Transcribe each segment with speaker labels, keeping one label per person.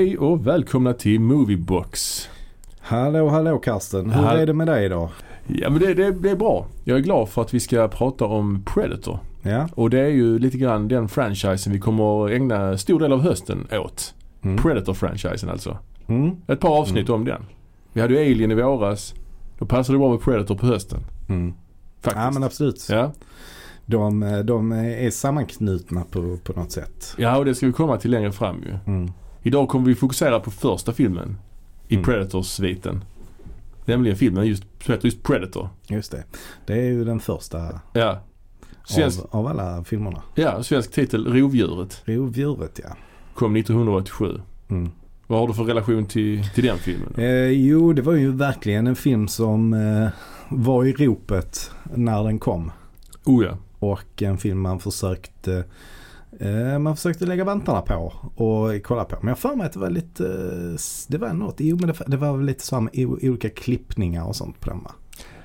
Speaker 1: Hej och välkomna till Moviebox.
Speaker 2: Hallå, hallå Karsten. Hur
Speaker 1: Hall-
Speaker 2: är det med dig idag?
Speaker 1: Ja men det, det, det är bra. Jag är glad för att vi ska prata om Predator.
Speaker 2: Ja?
Speaker 1: Och det är ju lite grann den franchisen vi kommer att ägna stor del av hösten åt.
Speaker 2: Mm.
Speaker 1: Predator-franchisen alltså.
Speaker 2: Mm.
Speaker 1: Ett par avsnitt om den. Vi hade ju Alien i våras. Då passade det bra med Predator på hösten.
Speaker 2: Mm.
Speaker 1: Faktiskt.
Speaker 2: Ja men absolut.
Speaker 1: ja.
Speaker 2: De, de är sammanknutna på, på något sätt.
Speaker 1: ja, och det ska vi komma till längre fram ju. Idag kommer vi fokusera på första filmen i
Speaker 2: Mm.
Speaker 1: Predators-sviten. Nämligen filmen just, som heter just Predator.
Speaker 2: Just det. Det är ju den första
Speaker 1: Ja. Svensk,
Speaker 2: av, av alla filmerna.
Speaker 1: ja, svensk titel Rovdjuret.
Speaker 2: Rovdjuret ja.
Speaker 1: Kom 1987.
Speaker 2: Mm.
Speaker 1: Vad har du för relation till, till den filmen?
Speaker 2: Eh, jo, det var ju verkligen en film som eh, var i ropet när den kom.
Speaker 1: Oh ja.
Speaker 2: Och en film man försökte man försökte lägga vantarna på och kolla på. Men jag för mig att det var lite, eh, det var något, jo men det, var väl lite så här med olika klippningar och sånt på den va?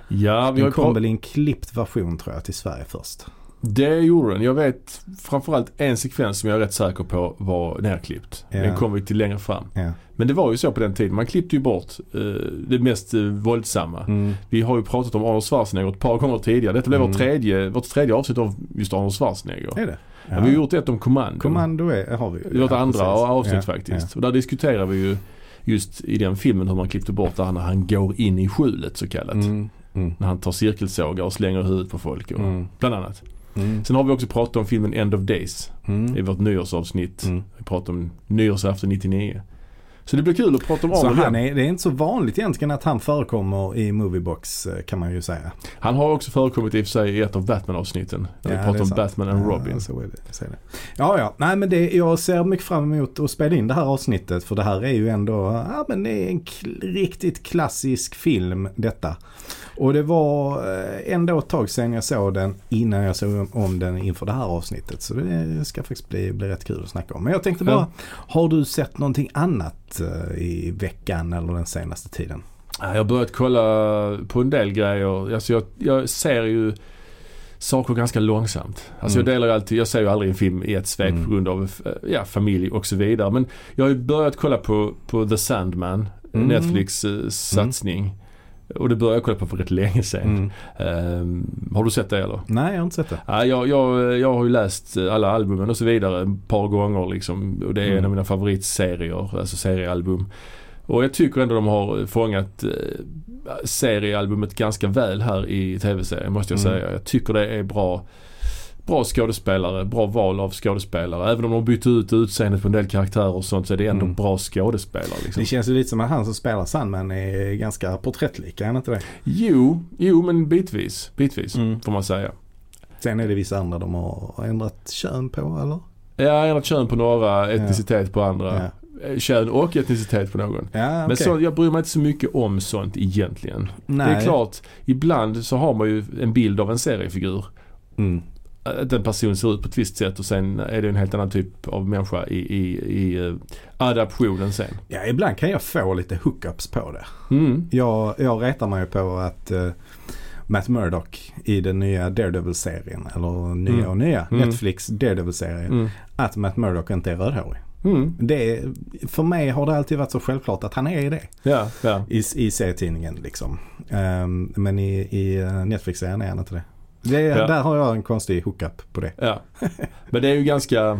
Speaker 1: Ja, vi
Speaker 2: Den kom väl i en klippt version tror jag till Sverige först.
Speaker 1: Det gjorde den. Jag vet framförallt en sekvens som jag är rätt säker på var nerklippt.
Speaker 2: Ja.
Speaker 1: Den kommer vi till längre fram.
Speaker 2: Ja.
Speaker 1: Men det var ju så på den tiden. Man klippte ju bort eh, det mest eh, våldsamma.
Speaker 2: Mm.
Speaker 1: Vi har ju pratat om Arnold Schwarzenegger ett par gånger tidigare. Detta blev
Speaker 2: Mm.
Speaker 1: vårt, tredje, vårt tredje avsnitt av just Arnold Schwarzenegger.
Speaker 2: Är det?
Speaker 1: Ja. Vi har gjort ett om Commando.
Speaker 2: Kommando är, har vi.
Speaker 1: Det var ett
Speaker 2: Ja,
Speaker 1: andra
Speaker 2: precis.
Speaker 1: avsnitt
Speaker 2: Ja,
Speaker 1: faktiskt. Och där diskuterar vi ju just i den filmen hur man klippte bort där när han går in i skjulet så
Speaker 2: Ja.
Speaker 1: kallat.
Speaker 2: Mm. Mm.
Speaker 1: När han tar cirkelsågar och slänger huvudet på folk. Och,
Speaker 2: Mm.
Speaker 1: Bland annat.
Speaker 2: Mm.
Speaker 1: Sen har vi också pratat om filmen End of Days
Speaker 2: Mm.
Speaker 1: i vårt nyårsavsnitt.
Speaker 2: Mm.
Speaker 1: Vi pratade om nyårsafton 99. Så det blir kul att prata om
Speaker 2: Så han är, det är inte så vanligt egentligen att han förekommer i Moviebox eh, kan man ju säga.
Speaker 1: Han har också förekommit i och för sig i ett av Batman-avsnitten. Vi
Speaker 2: Ja, det
Speaker 1: pratar om
Speaker 2: sant.
Speaker 1: Batman and Robin.
Speaker 2: Ja, så är det. Så är det. Ja, ja. Nej, men det, jag ser mycket fram emot att spela in det här avsnittet. För det här är ju ändå, ja men det är en riktigt klassisk film detta. Och det var eh, ändå ett tag sedan jag såg den innan jag såg om den inför det här avsnittet. Så det ska faktiskt bli, bli rätt kul att snacka om. Men jag tänkte bara,
Speaker 1: Ja.
Speaker 2: har du sett någonting annat eh, i veckan eller den senaste tiden?
Speaker 1: Ja, Jag har börjat kolla på en del grejer. Alltså jag, jag ser ju saker ganska långsamt. Alltså
Speaker 2: Mm.
Speaker 1: jag delar ju alltid, jag ser ju aldrig en film i ett svep
Speaker 2: Mm.
Speaker 1: på grund av eh, ja, familj och så vidare. Men jag har ju börjat kolla på, på The Sandman,
Speaker 2: Mm.
Speaker 1: Netflix satsning. Och det började jag kolla på för rätt länge sedan.
Speaker 2: Mm.
Speaker 1: Ehm, har du sett det eller?
Speaker 2: Nej, jag har inte sett det.
Speaker 1: Ja, jag, jag, jag har ju läst alla albumen och så vidare ett par gånger liksom. Och det är en
Speaker 2: Mm.
Speaker 1: av mina favoritserier, alltså seriealbum. Och jag tycker ändå de har fångat eh, seriealbumet ganska väl här i tv-serien måste jag
Speaker 2: Mm.
Speaker 1: säga. Jag tycker det är bra Bra skådespelare, bra val av skådespelare. Även om de har bytt ut utseendet på en del karaktärer och sånt så är det ändå
Speaker 2: Mm.
Speaker 1: bra skådespelare. Liksom.
Speaker 2: Det känns ju lite som att han som spelar Sandman är ganska porträttlik, är han inte det?
Speaker 1: Jo, jo men bitvis. Bitvis
Speaker 2: Mm.
Speaker 1: får man säga.
Speaker 2: Sen är det vissa andra de har ändrat kön på eller?
Speaker 1: Ja, ändrat kön på några, etnicitet på andra.
Speaker 2: Ja,
Speaker 1: Eh, Kön och etnicitet på någon.
Speaker 2: ja
Speaker 1: Men
Speaker 2: okej.
Speaker 1: så, jag bryr mig inte så mycket om sånt egentligen.
Speaker 2: Nej.
Speaker 1: Det är klart, ibland så har man ju en bild av en seriefigur.
Speaker 2: Mm.
Speaker 1: Att en person ser ut på ett visst sätt och sen är det en helt annan typ av människa i, i, i eh, adaptionen sen.
Speaker 2: Ja, ibland kan jag få lite hookups på det.
Speaker 1: Mm.
Speaker 2: Jag, jag retar mig på att eh, Matt Murdock i den nya Daredevil-serien, eller nya
Speaker 1: Mm.
Speaker 2: och nya,
Speaker 1: Mm.
Speaker 2: Netflix Daredevil-serien,
Speaker 1: Mm.
Speaker 2: att Matt Murdock inte är rödhårig.
Speaker 1: Mm.
Speaker 2: Det, för mig har det alltid varit så självklart att han är det
Speaker 1: Ja, ja.
Speaker 2: i, i serietidningen liksom. Ehm, men i, i eh, Netflix-serien är han inte det. Det
Speaker 1: Ja.
Speaker 2: Där har jag en konstig hookup på det.
Speaker 1: ja. Men det är ju ganska,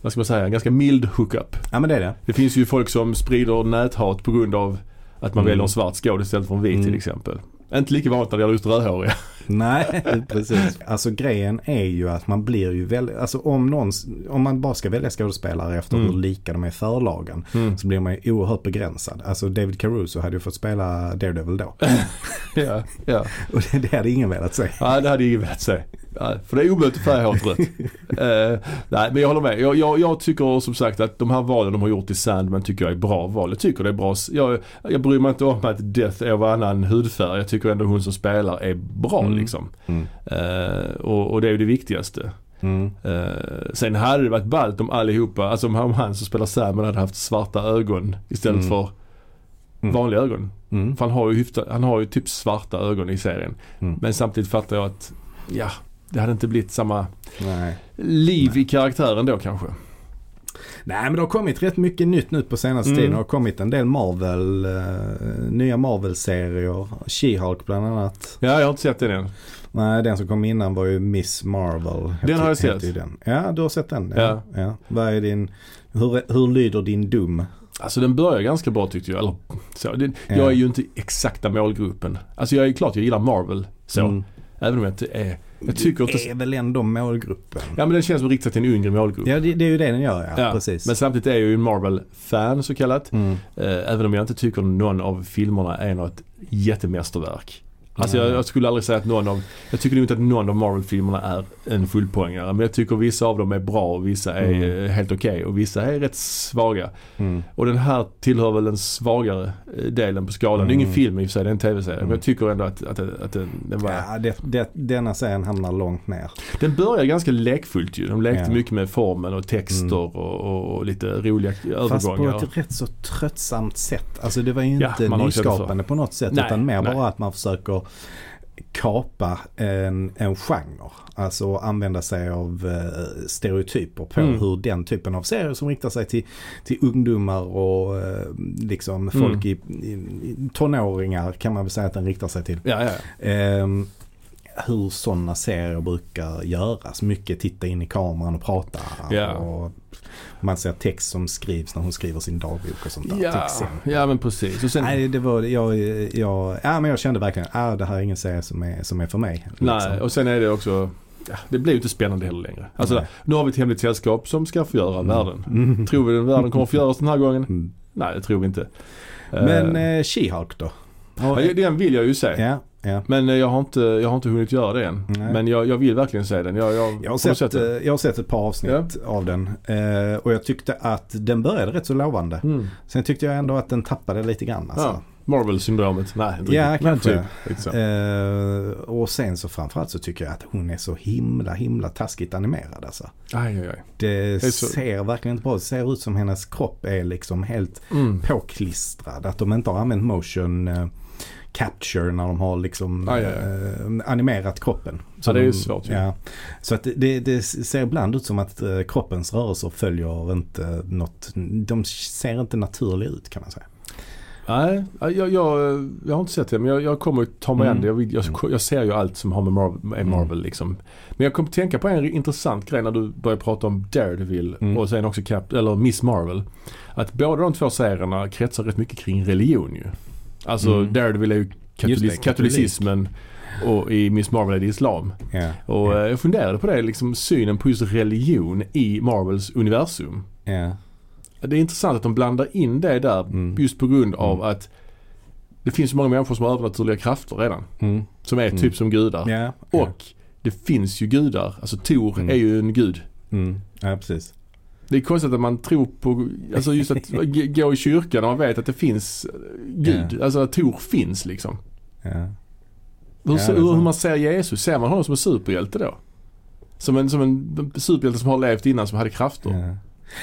Speaker 1: vad ska man säga, ganska mild hookup.
Speaker 2: Ja men det är det.
Speaker 1: Det finns ju folk som sprider näthat på grund av att man
Speaker 2: Mm.
Speaker 1: väljer en svart skådis istället för en vit
Speaker 2: Mm.
Speaker 1: till exempel. Inte lika vanligt när det gäller just rödhåriga.
Speaker 2: Nej, precis. Alltså grejen är ju att man blir ju väldigt, alltså om någon, om man bara ska välja skådespelare efter
Speaker 1: Mm.
Speaker 2: hur lika de är i förlagen
Speaker 1: Mm.
Speaker 2: så blir man ju oerhört begränsad. Alltså David Caruso hade ju fått spela Daredevil då.
Speaker 1: Ja, ja.
Speaker 2: Och det, det hade ingen velat se.
Speaker 1: Nej, det hade ingen velat säga. Nej, för det är omöjligt att färga håret rött. Eh, nej, men jag håller med. Jag, jag, jag tycker som sagt att de här valen de har gjort i Sandman tycker jag är bra val. Jag tycker det är bra. Jag, jag bryr mig inte om att Death är av annan hudfärg. Jag tycker ändå hon som spelar är bra
Speaker 2: Mm.
Speaker 1: Liksom.
Speaker 2: Mm.
Speaker 1: Eh, och, och det är ju det viktigaste.
Speaker 2: Mm.
Speaker 1: Eh, sen hade det varit ballt om allihopa, alltså om han, om han som spelar Sandman hade haft svarta ögon istället
Speaker 2: Mm.
Speaker 1: för
Speaker 2: Mm.
Speaker 1: vanliga ögon.
Speaker 2: Mm.
Speaker 1: För han har ju, hyfta, han har ju typ svarta ögon i serien.
Speaker 2: Mm.
Speaker 1: Men samtidigt fattar jag att, ja, det hade inte blivit samma
Speaker 2: Nej.
Speaker 1: liv i karaktären då kanske.
Speaker 2: Nej men det har kommit rätt mycket nytt nu på senaste
Speaker 1: Mm.
Speaker 2: tiden. Det har kommit en del Marvel, eh, nya Marvel-serier. She-Hulk bland annat.
Speaker 1: Ja, jag har inte sett den än.
Speaker 2: Nej, den som kom innan var ju Miss Marvel.
Speaker 1: Den har jag sett.
Speaker 2: Den. Ja, du har sett den?
Speaker 1: Ja.
Speaker 2: ja. Vad är din, hur, hur lyder din dum?
Speaker 1: Alltså den börjar ganska bra tyckte jag. Eller, så, det,
Speaker 2: Ja.
Speaker 1: Jag är ju inte exakta målgruppen. Alltså jag är klart jag gillar Marvel så.
Speaker 2: Mm.
Speaker 1: Även om jag inte är... Jag tycker inte...
Speaker 2: är väl ändå målgruppen?
Speaker 1: Ja men den känns som riktad till en yngre målgrupp.
Speaker 2: Ja, det, det är ju det den gör ja.
Speaker 1: Ja,
Speaker 2: Precis.
Speaker 1: Men samtidigt är jag ju en Marvel-fan så kallat.
Speaker 2: Mm.
Speaker 1: Eh, även om jag inte tycker någon av filmerna är något jättemästerverk. Alltså jag, jag skulle aldrig säga att någon av, jag tycker inte att någon av Marvel-filmerna är en fullpoängare. Men jag tycker vissa av dem är bra och vissa är
Speaker 2: Mm.
Speaker 1: eh, helt okej och vissa är rätt svaga.
Speaker 2: Mm.
Speaker 1: Och den här tillhör väl den svagare eh, delen på skalan. Det är ingen
Speaker 2: Mm.
Speaker 1: film i och för sig, det är en tv-serie.
Speaker 2: Mm.
Speaker 1: Men jag tycker ändå att, att, att den, den var...
Speaker 2: Ja, det, det, denna serien hamnar långt ner.
Speaker 1: Den börjar ganska lekfullt ju. De lekte
Speaker 2: Ja.
Speaker 1: mycket med formen och texter
Speaker 2: Mm.
Speaker 1: och, och, lite roliga
Speaker 2: Fast på
Speaker 1: övergångar.
Speaker 2: ett rätt så tröttsamt sätt. Alltså det var ju
Speaker 1: Ja,
Speaker 2: inte
Speaker 1: det
Speaker 2: nyskapande på något sätt
Speaker 1: Nej,
Speaker 2: utan mer
Speaker 1: nej.
Speaker 2: bara att man försöker kapa en, en genre. Alltså använda sig av eh, stereotyper på
Speaker 1: Mm.
Speaker 2: hur den typen av serier som riktar sig till, till ungdomar och eh, liksom folk i, i, i tonåringar kan man väl säga att den riktar sig till.
Speaker 1: Ja, ja.
Speaker 2: Ehm, hur sådana serier brukar göras. Mycket titta in i kameran och prata.
Speaker 1: Ja.
Speaker 2: Och man ser text som skrivs när hon skriver sin dagbok och sånt där. till
Speaker 1: Ja, men precis. Och sen,
Speaker 2: Nej, det var, jag, jag, ja, men jag kände verkligen att det här är ingen serie som är, som är för mig.
Speaker 1: nej,
Speaker 2: liksom.
Speaker 1: och sen är det också, ja, det blir ju inte spännande heller längre. Alltså
Speaker 2: Nej.
Speaker 1: nu har vi ett hemligt sällskap som ska förgöra världen.
Speaker 2: Mm.
Speaker 1: Tror vi den världen kommer förgöras den här gången?
Speaker 2: Mm.
Speaker 1: Nej, det tror vi inte.
Speaker 2: Men
Speaker 1: eh,
Speaker 2: She-Hulk då?
Speaker 1: ja, den vill jag ju se.
Speaker 2: Ja, ja.
Speaker 1: Men eh, jag har, inte, jag har inte hunnit göra det än.
Speaker 2: Nej.
Speaker 1: Men jag, jag vill verkligen se den. Jag, jag,
Speaker 2: Jag har, sett, eh,
Speaker 1: den?
Speaker 2: jag har sett ett par avsnitt av den eh, och jag tyckte att den började rätt så lovande.
Speaker 1: Mm.
Speaker 2: Sen tyckte jag ändå att den tappade lite grann. Alltså.
Speaker 1: Ja. Marvel-syndromet. Nej, inte
Speaker 2: Ja, kanske.
Speaker 1: Typ.
Speaker 2: Eh, och sen så framförallt så tycker jag att hon är så himla himla taskigt animerad alltså.
Speaker 1: Aj, aj, aj.
Speaker 2: Det,
Speaker 1: så-
Speaker 2: ser verkligen inte bra ut. Det ser ut som hennes kropp är liksom helt
Speaker 1: Mm.
Speaker 2: påklistrad. Att de inte har använt motion eh, capture när de har liksom
Speaker 1: Aj, aj,
Speaker 2: eh, animerat kroppen.
Speaker 1: Ja, det är ju
Speaker 2: de-
Speaker 1: svårt ju.
Speaker 2: Ja. Så att det, det ser ibland ut som att eh, kroppens rörelser följer inte något. De ser inte naturliga ut kan man säga.
Speaker 1: Nej, jag, jag, jag har inte sett det men jag, jag kommer ta mig
Speaker 2: Mm.
Speaker 1: an det. Jag, jag, jag ser ju allt som har med Marvel,
Speaker 2: Mm.
Speaker 1: Marvel liksom. Men jag kom att tänka på en intressant grej när du började prata om Daredevil
Speaker 2: Mm.
Speaker 1: och sen också Cap, eller Miss Marvel. Att båda de två serierna kretsar rätt mycket kring religion ju. Alltså
Speaker 2: Mm.
Speaker 1: Daredevil är ju katolis,
Speaker 2: Just det,
Speaker 1: katolicismen och i Miss Marvel är det islam.
Speaker 2: Ja.
Speaker 1: Och eh, jag funderade på det, liksom synen på just religion i Marvels universum.
Speaker 2: ja.
Speaker 1: Det är intressant att de blandar in det där
Speaker 2: Mm.
Speaker 1: just på grund av
Speaker 2: Mm.
Speaker 1: att det finns så många människor som har övernaturliga krafter redan.
Speaker 2: Mm.
Speaker 1: Som är
Speaker 2: Mm.
Speaker 1: typ som gudar. Och det finns ju gudar. Alltså Tor
Speaker 2: Mm.
Speaker 1: är ju en gud.
Speaker 2: Mm. Ja, precis.
Speaker 1: Det är konstigt att man tror på, alltså just att gå i kyrkan och man vet att det finns Gud. Alltså att Tor finns liksom.
Speaker 2: Ja.
Speaker 1: Hur,
Speaker 2: Ja,
Speaker 1: hur
Speaker 2: sant.
Speaker 1: man ser Jesus, ser man honom som en superhjälte då? Som en, som en superhjälte som har levt innan som hade krafter.
Speaker 2: Ja.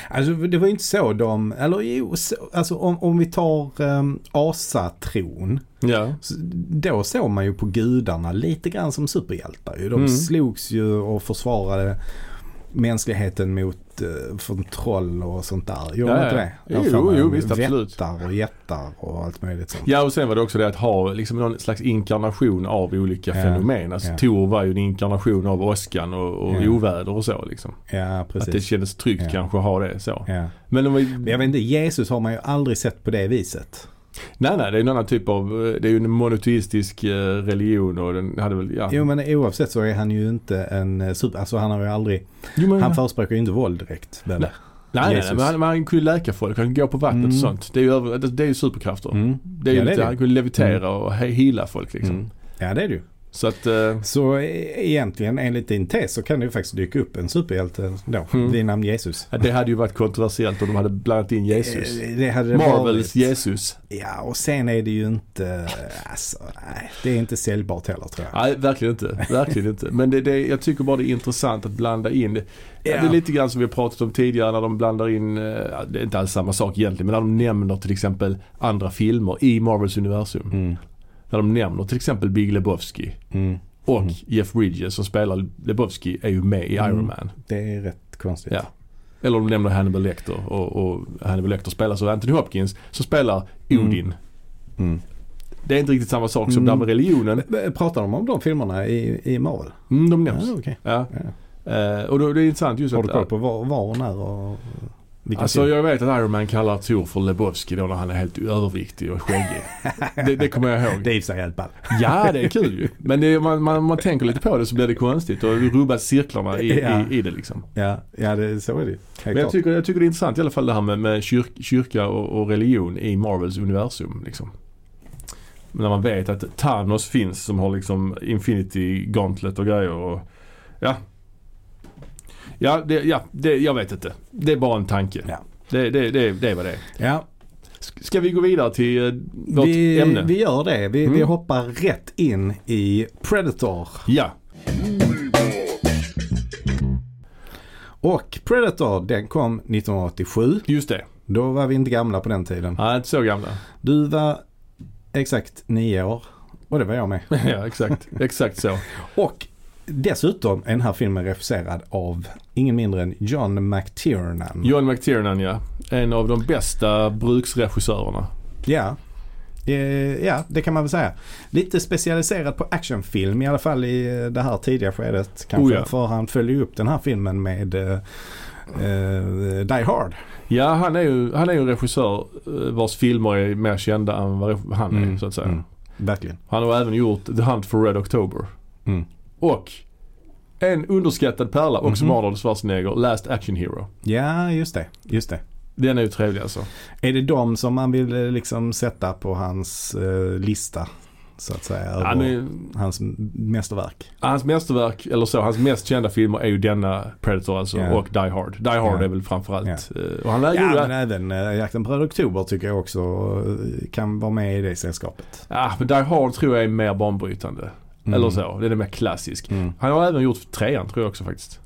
Speaker 2: Alltså det var ju inte så de, eller jo, så, alltså om, om vi tar um, asatron.
Speaker 1: Ja.
Speaker 2: Så, då såg man ju på gudarna lite grann som superhjältar ju. De
Speaker 1: Mm.
Speaker 2: slogs ju och försvarade mänskligheten mot uh, från troll och sånt där. Gjorde
Speaker 1: Ja,
Speaker 2: inte det?
Speaker 1: Jo, jo, visst, absolut.
Speaker 2: Vättar och jättar och allt möjligt sånt.
Speaker 1: Ja och sen var det också det att ha liksom någon slags inkarnation av olika
Speaker 2: Ja,
Speaker 1: fenomen. Alltså
Speaker 2: ja.
Speaker 1: Tor var ju en inkarnation av åskan och, och
Speaker 2: Ja.
Speaker 1: oväder och så liksom.
Speaker 2: Ja,
Speaker 1: Att det
Speaker 2: precis.
Speaker 1: kändes tryggt kanske att ha det så. Men de var,
Speaker 2: Men jag vet inte, Jesus har man ju aldrig sett på det viset.
Speaker 1: Nej nej det är en annan typ av, eh, det är ju en monoteistisk eh, religion och den hade väl, ja.
Speaker 2: Jo men oavsett så är han ju inte en eh, super, alltså han har ju aldrig,
Speaker 1: Jo, men,
Speaker 2: han förespråkar ju inte våld direkt.
Speaker 1: Nej. nej, nej, nej men han, men han kunde läka folk, han kunde gå på vattnet
Speaker 2: Mm.
Speaker 1: och sånt. Det är ju, över, det, det är ju superkrafter.
Speaker 2: Mm.
Speaker 1: Det är ju
Speaker 2: Ja, det är
Speaker 1: lite,
Speaker 2: det.
Speaker 1: han kunde levitera och he- heala folk liksom.
Speaker 2: Mm. Ja det är det ju.
Speaker 1: Så att, eh,
Speaker 2: Så e- egentligen enligt din tes så kan det ju faktiskt dyka upp en superhjälte då
Speaker 1: Mm.
Speaker 2: vid namn Jesus.
Speaker 1: ja, det hade ju varit kontroversiellt om de hade blandat in Jesus.
Speaker 2: Eh, Det hade
Speaker 1: Marvels
Speaker 2: varit.
Speaker 1: Jesus.
Speaker 2: Ja och sen är det ju inte, alltså nej, det är inte säljbart heller tror jag.
Speaker 1: Nej, verkligen inte. Verkligen inte. Men det, det, jag tycker bara det är intressant att blanda in. Det,
Speaker 2: Ja.
Speaker 1: det är lite grann som vi har pratat om tidigare när de blandar in, eh, det är inte alls samma sak egentligen, men när de nämner till exempel andra filmer i Marvels universum.
Speaker 2: Mm.
Speaker 1: När de nämner till exempel Big Lebowski
Speaker 2: Mm.
Speaker 1: och
Speaker 2: Mm.
Speaker 1: Jeff Bridges som spelar Lebowski är ju med i
Speaker 2: Mm.
Speaker 1: Iron Man.
Speaker 2: Det är rätt konstigt.
Speaker 1: Ja. Eller de nämner Hannibal Lecter och, och Hannibal Lecter spelas av Anthony Hopkins som spelar Odin.
Speaker 2: Mm.
Speaker 1: Det är inte riktigt samma sak som
Speaker 2: Mm.
Speaker 1: där med religionen.
Speaker 2: Pratar de om de filmerna i, i Marvel?
Speaker 1: Mm, de nämns.
Speaker 2: Ja, okej.
Speaker 1: Ja.
Speaker 2: Ja.
Speaker 1: Eh, och då, det är intressant just
Speaker 2: Har du
Speaker 1: att...
Speaker 2: koll på var, var och när och
Speaker 1: Alltså
Speaker 2: film?
Speaker 1: jag vet att Iron Man kallar Thor för Lebowski då när han är helt överviktig och skäggig. det, det kommer jag ihåg.
Speaker 2: Det är i sig helt ball.
Speaker 1: Ja, det är kul ju. Men det, man, man, man tänker lite på det så blir det konstigt och rubbas cirklarna i,
Speaker 2: Ja.
Speaker 1: i, i det liksom.
Speaker 2: Ja, ja det, så är det
Speaker 1: Men jag tycker, jag tycker det är intressant i alla fall det här med, med kyrk, kyrka och, och religion i Marvels universum. Liksom. När man vet att Thanos finns som har liksom Infinity Gauntlet och grejer och ja. Ja, det, ja det, jag vet inte. Det är bara en tanke.
Speaker 2: Ja.
Speaker 1: Det, det, det, det är vad det är.
Speaker 2: Ja,
Speaker 1: Ska vi gå vidare till eh, vårt
Speaker 2: vi,
Speaker 1: ämne?
Speaker 2: vi gör det. Vi, vi
Speaker 1: Mm.
Speaker 2: hoppar rätt in i Predator.
Speaker 1: Ja.
Speaker 2: Och Predator den kom 1987.
Speaker 1: Just det.
Speaker 2: Då var vi inte gamla på den tiden.
Speaker 1: Ja, inte så gamla.
Speaker 2: Du var exakt nio år. Och det var jag med.
Speaker 1: ja, exakt. Exakt så.
Speaker 2: Och dessutom är den här filmen regisserad av ingen mindre än John McTiernan.
Speaker 1: John McTiernan ja. En av de bästa bruksregissörerna.
Speaker 2: Ja. Ja, det kan man väl säga. Lite specialiserad på actionfilm i alla fall i eh, det här tidiga skedet. Kanske.
Speaker 1: Oh ja.
Speaker 2: För han följer upp den här filmen med eh, Die Hard.
Speaker 1: Ja, han är ju, han är ju en regissör vars filmer är mer kända än vad han är
Speaker 2: Mm,
Speaker 1: så att säga.
Speaker 2: mm. Verkligen.
Speaker 1: Han har även gjort The Hunt for Red October.
Speaker 2: Mm.
Speaker 1: Och en underskattad pärla också
Speaker 2: Mhm.
Speaker 1: med Arnold Schwarzenegger, Last Action Hero.
Speaker 2: Ja, just det. Just det.
Speaker 1: Den är ju trevlig alltså.
Speaker 2: Är det de som man vill eh, liksom sätta på hans eh, lista? Så att säga. Över
Speaker 1: Han är,
Speaker 2: hans mästerverk.
Speaker 1: hans mästerverk, eller så, hans mest kända filmer är ju denna Predator alltså
Speaker 2: Ja.
Speaker 1: och Die Hard. Die Hard
Speaker 2: Ja.
Speaker 1: är väl framförallt. Eh, Och han lär
Speaker 2: Ja,
Speaker 1: ju
Speaker 2: men även äh, Jakten på Röd Oktober tycker jag också eh, kan vara med i det sällskapet.
Speaker 1: Ja, men Die Hard tror jag är mer banbrytande.
Speaker 2: Mm.
Speaker 1: Eller så. Den är mer klassisk.
Speaker 2: Mm.
Speaker 1: Han har även gjort trean tror jag också faktiskt.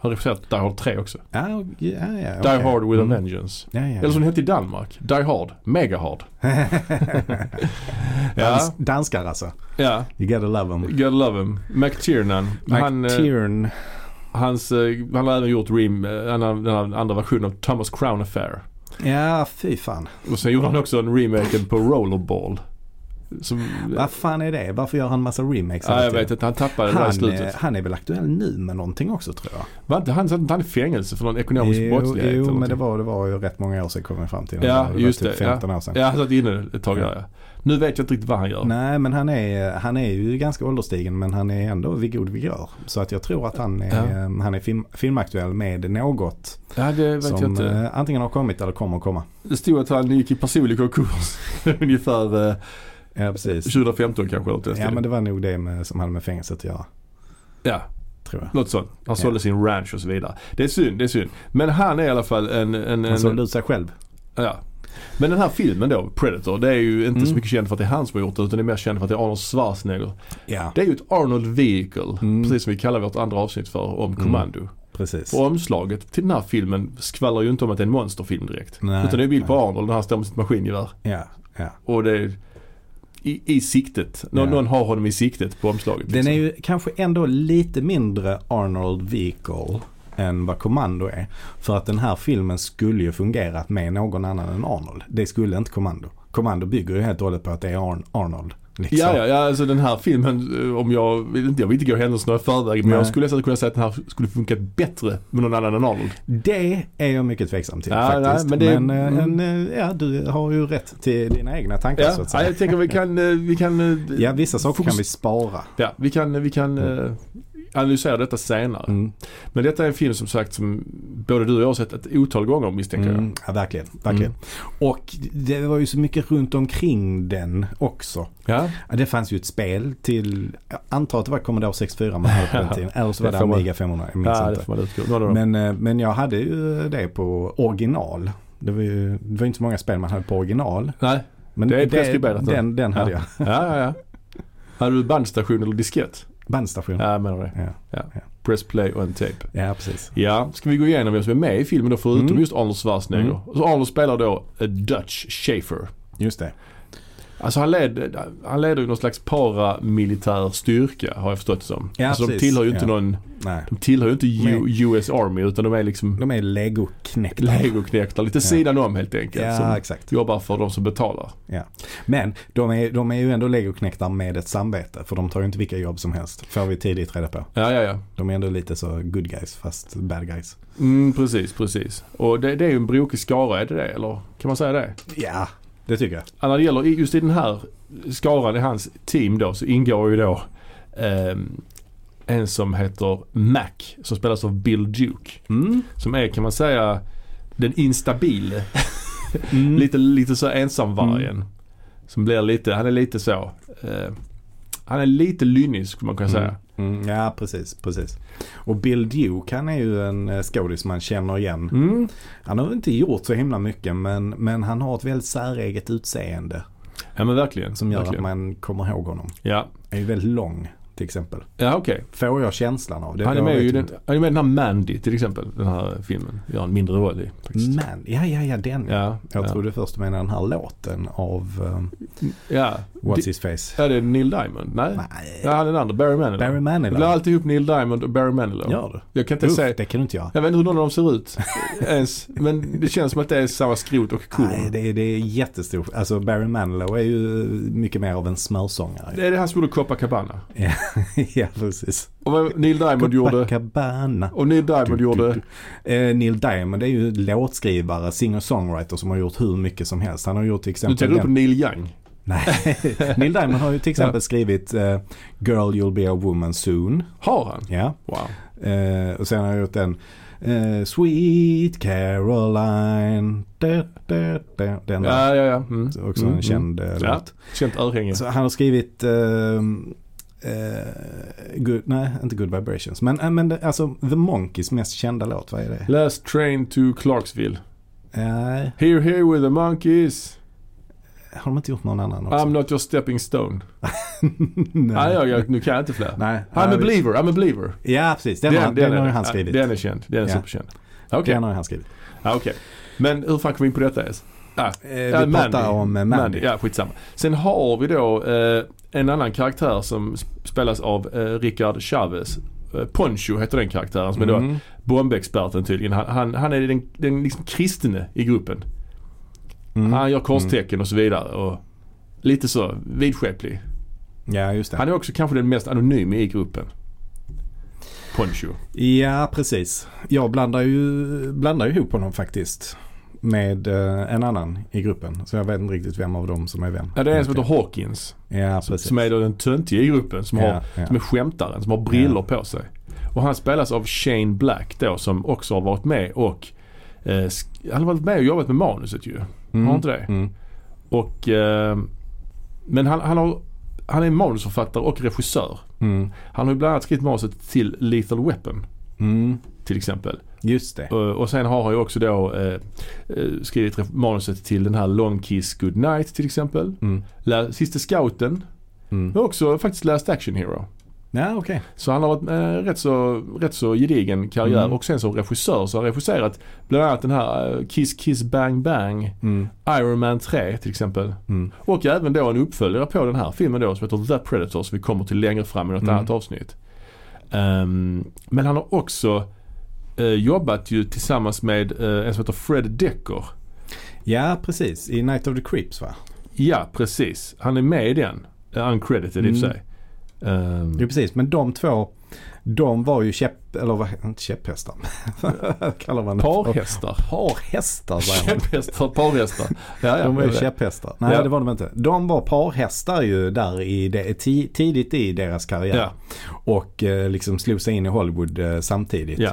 Speaker 1: Han har regisserat Die Hard 3 också.
Speaker 2: Ja, ja, ja,
Speaker 1: Die
Speaker 2: okej.
Speaker 1: Hard with
Speaker 2: Mm.
Speaker 1: a Vengeance.
Speaker 2: Ja.
Speaker 1: Eller som den hette i Danmark. Die Hard. Mega Hard. Ja,
Speaker 2: Dans, danskar alltså.
Speaker 1: ja.
Speaker 2: You gotta love them.
Speaker 1: Gotta love him. McTiernan. Han, eh,
Speaker 2: McTiern.
Speaker 1: hans, eh, han har även gjort Rim, eh, den andra versionen av Thomas Crown Affair.
Speaker 2: Ja, fy fan.
Speaker 1: Och sen gjorde han också en remake på Rollerball. Som,
Speaker 2: Vad fan är det? Varför gör han massa remakes?
Speaker 1: ja, jag vet inte, han tappade det där i
Speaker 2: han,
Speaker 1: slutet.
Speaker 2: eh, han är väl aktuell nu med någonting också tror jag.
Speaker 1: Var inte han, satt han i fängelse för någon ekonomisk
Speaker 2: jo,
Speaker 1: brottslighet?
Speaker 2: jo men det var, det var ju rätt många år sedan kom jag fram till.
Speaker 1: Ja,
Speaker 2: det var
Speaker 1: just
Speaker 2: typ
Speaker 1: det, ja.
Speaker 2: 15 år sedan.
Speaker 1: Ja, han satt inne ett tag där ja. Nu vet jag inte riktigt vad han gör.
Speaker 2: Nej men han är, han är ju ganska ålderstigen men han är ändå vid god vigör. Så att jag tror att han är,
Speaker 1: Ja.
Speaker 2: han är film, filmaktuell med något
Speaker 1: Ja, det vet jag
Speaker 2: som
Speaker 1: inte.
Speaker 2: eh, antingen har kommit eller kommer komma.
Speaker 1: Det stod att han gick i personlig konkurs ungefär eh,
Speaker 2: Ja precis.
Speaker 1: 2015 kanske. Eller
Speaker 2: Ja men det var nog det med, som hade med fängelset att göra.
Speaker 1: ja,
Speaker 2: Tror jag.
Speaker 1: något sånt. Han
Speaker 2: Ja.
Speaker 1: sålde sin ranch och så vidare. Det är synd, det är synd. Men han är i alla fall en... en,
Speaker 2: Han sålde ut sig själv.
Speaker 1: ja. Men den här filmen då, Predator, det är ju inte
Speaker 2: Mm.
Speaker 1: så mycket känd för att det är han som har gjort det utan det är mer känd för att det är Arnold Schwarzenegger.
Speaker 2: Ja,
Speaker 1: Det är ju ett Arnold Vehicle,
Speaker 2: Mm.
Speaker 1: precis som vi kallar vårt andra avsnitt för, om Commando.
Speaker 2: precis.
Speaker 1: Och omslaget till den här filmen skvallrar ju inte om att det är en monsterfilm direkt.
Speaker 2: Nej,
Speaker 1: utan det är en bild på. Arnold när han står med sitt maskingevär.
Speaker 2: Ja, ja.
Speaker 1: Och det är i, i siktet. Någon,
Speaker 2: Ja.
Speaker 1: någon har honom i siktet på omslaget.
Speaker 2: Den
Speaker 1: liksom.
Speaker 2: är ju kanske ändå lite mindre Arnold Vehicle än vad Commando är. För att den här filmen skulle ju fungerat med någon annan än Arnold. Det skulle inte Commando. Commando bygger ju helt och hållet på att det är Arn- Arnold. Liksom.
Speaker 1: Ja, ja, ja, alltså den här filmen, eh, om jag, jag vill inte gå händelserna i förväg, men
Speaker 2: Nej.
Speaker 1: jag skulle nästan kunna säga att den här skulle funkat bättre med någon annan än Arnold.
Speaker 2: Det är jag mycket tveksam till
Speaker 1: Ja,
Speaker 2: faktiskt.
Speaker 1: nej, men
Speaker 2: men
Speaker 1: det-
Speaker 2: eh,
Speaker 1: mm.
Speaker 2: eh, ja, du har ju rätt till dina egna tankar så
Speaker 1: Ja,
Speaker 2: att
Speaker 1: ja,
Speaker 2: säga.
Speaker 1: jag tänker vi kan, vi kan
Speaker 2: Ja, vissa saker
Speaker 1: fokus-
Speaker 2: kan vi spara.
Speaker 1: Ja, vi kan, vi kan eh, analysera detta senare.
Speaker 2: Mm.
Speaker 1: Men detta är en film som sagt som både du och jag har sett ett otal gånger misstänker jag.
Speaker 2: Mm, ja, verkligen. verkligen. Och det var ju så mycket runt omkring den också.
Speaker 1: Ja,
Speaker 2: det fanns ju ett spel till, jag antar att det var Commodore 64 man hade på den tiden. Eller så var
Speaker 1: Det
Speaker 2: det Amiga 500, jag minns
Speaker 1: ja
Speaker 2: inte. Men, eh, men jag hade ju det på original. Det var ju det var inte så många spel man hade på original.
Speaker 1: Nej,
Speaker 2: Men
Speaker 1: Det är preskriberat
Speaker 2: den, den hade
Speaker 1: Ja.
Speaker 2: jag.
Speaker 1: ja, ja, ja. Hade du bandstation eller diskett?
Speaker 2: Bandstation.
Speaker 1: Ja, menar det.
Speaker 2: Ja.
Speaker 1: Ja. Press play och en tape.
Speaker 2: ja, precis.
Speaker 1: Ja, ska vi gå igenom vem som är med i filmen då förutom
Speaker 2: Mm.
Speaker 1: just Arnold Schwarzenegger.
Speaker 2: Mm.
Speaker 1: Så Arnold spelar då a Dutch Schaefer.
Speaker 2: Just det.
Speaker 1: Alltså han, led, han leder ju någon slags paramilitär styrka har jag förstått det som.
Speaker 2: Ja,
Speaker 1: alltså de tillhör ju inte
Speaker 2: Ja.
Speaker 1: någon,
Speaker 2: Nej.
Speaker 1: de tillhör ju inte U, US Army utan de är liksom
Speaker 2: De är legoknäckta.
Speaker 1: legoknektar, lite sidan om helt enkelt.
Speaker 2: Ja,
Speaker 1: som
Speaker 2: exakt.
Speaker 1: jobbar för de som betalar.
Speaker 2: Men de är, de är ju ändå legoknäckta med ett samvete. För de tar ju inte vilka jobb som helst. Får vi tidigt reda på.
Speaker 1: Ja, ja, ja.
Speaker 2: De är ändå lite så good guys fast bad guys.
Speaker 1: Mm, precis, precis. Och det, det är ju en brokig skara, är det det? Eller kan man säga det?
Speaker 2: Ja, det tycker jag.
Speaker 1: Ja, När det gäller just i den här skaran i hans team då så ingår ju då ehm, en som heter Mac som spelas av Bill Duke.
Speaker 2: Mm.
Speaker 1: Som är kan man säga den instabile.
Speaker 2: Mm.
Speaker 1: lite, lite så ensamvargen. Som blir lite, han är lite så. eh, han är lite lynnig skulle man kunna säga.
Speaker 2: Mm, ja, precis, precis. Och Bill Duke han är ju en eh, skådis man känner igen.
Speaker 1: Mm.
Speaker 2: Han har inte gjort så himla mycket men, men han har ett väldigt säreget utseende.
Speaker 1: Ja men verkligen.
Speaker 2: Som gör
Speaker 1: verkligen.
Speaker 2: att man kommer ihåg honom.
Speaker 1: Ja,
Speaker 2: Han är ju väldigt lång till exempel.
Speaker 1: ja okej.
Speaker 2: Får jag känslan av. Det
Speaker 1: Han är
Speaker 2: jag
Speaker 1: med i
Speaker 2: inte.
Speaker 1: den, han är med i den här Mandy till exempel. Den här filmen. Gör en mindre roll i faktiskt.
Speaker 2: Men, ja, ja, ja, den ja.
Speaker 1: Ja,
Speaker 2: Jag
Speaker 1: ja.
Speaker 2: trodde först du menade den här låten av um,
Speaker 1: Ja.
Speaker 2: What's
Speaker 1: Di-
Speaker 2: His Face.
Speaker 1: Ja det är Neil Diamond. Nej.
Speaker 2: Nej,
Speaker 1: Ja den andra. Barry Manilow.
Speaker 2: Barry
Speaker 1: Jag blandar
Speaker 2: Manilow.
Speaker 1: alltid ihop Neil Diamond och Barry Manilow.
Speaker 2: Gör du?
Speaker 1: Jag kan inte
Speaker 2: Uff,
Speaker 1: säga.
Speaker 2: det kan du inte göra.
Speaker 1: Jag vet inte hur någon av dem ser ut ens. Men det känns som att det är samma skrot och korn.
Speaker 2: Nej, det är, det är jättestort. Alltså Barry Manilow är ju mycket mer av en smörsångare.
Speaker 1: Det är det han som gjorde Copacabana.
Speaker 2: Ja, ja precis.
Speaker 1: Och vad Neil Diamond gjorde.
Speaker 2: Copacabana.
Speaker 1: Och Neil Diamond
Speaker 2: Du, du,
Speaker 1: gjorde.
Speaker 2: Eh, Neil Diamond är ju låtskrivare, singer-songwriter som har gjort hur mycket som helst. Han har gjort till
Speaker 1: Nu
Speaker 2: exempel...
Speaker 1: tänker du på Neil Young.
Speaker 2: Nej, Neil Diamond har ju till exempel skrivit eh, Girl You'll Be A Woman Soon.
Speaker 1: Har han?
Speaker 2: Ja.
Speaker 1: Wow.
Speaker 2: Eh, och sen har han gjort den eh, Sweet Caroline. Da, da, da, den där.
Speaker 1: Ja, ja, ja. Mm.
Speaker 2: Så Också
Speaker 1: Mm,
Speaker 2: en känd eh,
Speaker 1: Ja.
Speaker 2: låt.
Speaker 1: Känt örhänge.
Speaker 2: Så han har skrivit eh, good, nej inte Good Vibrations. Men, eh, men alltså The Monkeys mest kända låt, vad är det?
Speaker 1: Last train to Clarksville.
Speaker 2: Nej,
Speaker 1: Here, here with the monkeys.
Speaker 2: har de inte gjort någon annan också?
Speaker 1: I'm not your stepping stone.
Speaker 2: nej.
Speaker 1: Nej, jag, jag, nu kan jag inte fler.
Speaker 2: nej.
Speaker 1: I'm a believer, I'm a believer.
Speaker 2: Ja, precis. Den, har, den, har ju han
Speaker 1: ja,
Speaker 2: skrivit.
Speaker 1: Den är känd. Den är
Speaker 2: Ja.
Speaker 1: superkänd. Okej.
Speaker 2: Den har han skrivit.
Speaker 1: Ja, okej. Men hur fan kom vi in på detta ens? Ah,
Speaker 2: Eh, vi
Speaker 1: ja,
Speaker 2: pratar om eh, Mandy.
Speaker 1: Ja, skitsamma. Sen har vi då eh, en annan karaktär som sp- spelas av eh, Richard Chavez. Eh, Poncho heter den karaktären som är då
Speaker 2: Mm.
Speaker 1: bombexperten tydligen. Han, han, han är den, den liksom kristne i gruppen.
Speaker 2: Mm.
Speaker 1: Han gör korstecken och så vidare. Och lite så vidskeplig.
Speaker 2: Ja, just det.
Speaker 1: Han är också kanske den mest anonyma i gruppen. Poncho.
Speaker 2: Ja, precis. Jag blandar ju, blandar ju ihop honom faktiskt. Med eh, en annan i gruppen. Så jag vet inte riktigt vem av dem som är vem.
Speaker 1: Ja, det är en som heter Hawkins.
Speaker 2: Ja,
Speaker 1: Som, som är då den töntiga i gruppen. Som, har,
Speaker 2: ja,
Speaker 1: som är skämtaren. Som har brillor på sig. Och han spelas av Shane Black då som också har varit med och eh, han har varit med och jobbat med manuset ju.
Speaker 2: Mm.
Speaker 1: har inte det?
Speaker 2: Mm.
Speaker 1: Och, eh, men han, han, har, han är manusförfattare och regissör.
Speaker 2: Mm.
Speaker 1: Han har ju bland annat skrivit manuset till Lethal Weapon
Speaker 2: Mm.
Speaker 1: Till exempel.
Speaker 2: Just det.
Speaker 1: Och, sen har han ju också då eh, eh, skrivit manuset till den här Long Kiss Goodnight till exempel.
Speaker 2: Mm.
Speaker 1: Lä- Sista Scouten.
Speaker 2: Mm.
Speaker 1: Och också faktiskt Last Action Hero.
Speaker 2: Ja, okej.
Speaker 1: Så han har varit eh, rätt, så, rätt så gedigen karriär
Speaker 2: Mm.
Speaker 1: och sen som regissör så har han regisserat bland annat den här eh, Kiss Kiss Bang Bang,
Speaker 2: Mm.
Speaker 1: Iron Man 3 till exempel.
Speaker 2: Mm.
Speaker 1: Och även då en uppföljare på den här filmen då som heter The Predator som vi kommer till längre fram i något
Speaker 2: Mm.
Speaker 1: annat avsnitt. Ehm, men han har också jobbat ju tillsammans med eh, en som heter Fred Decker.
Speaker 2: Ja, precis. I Night of the Creeps va?
Speaker 1: Ja, precis. Han är med i den. Uh, uncredited i och för
Speaker 2: Mm.
Speaker 1: sig. Ehm,
Speaker 2: Jo, precis. Men de två, de var ju käpp, eller vad, inte käpphästar. Vad kallar man det?
Speaker 1: parhästar.
Speaker 2: Parhästar säger man.
Speaker 1: Käpphästar, parhästar. Ja, ja,
Speaker 2: De var ju käpphästar. Nej
Speaker 1: Ja.
Speaker 2: det var de inte. De var parhästar ju där i det, ti, tidigt i deras karriär.
Speaker 1: Ja,
Speaker 2: Och eh, liksom slog sig in i Hollywood eh, samtidigt.
Speaker 1: ja.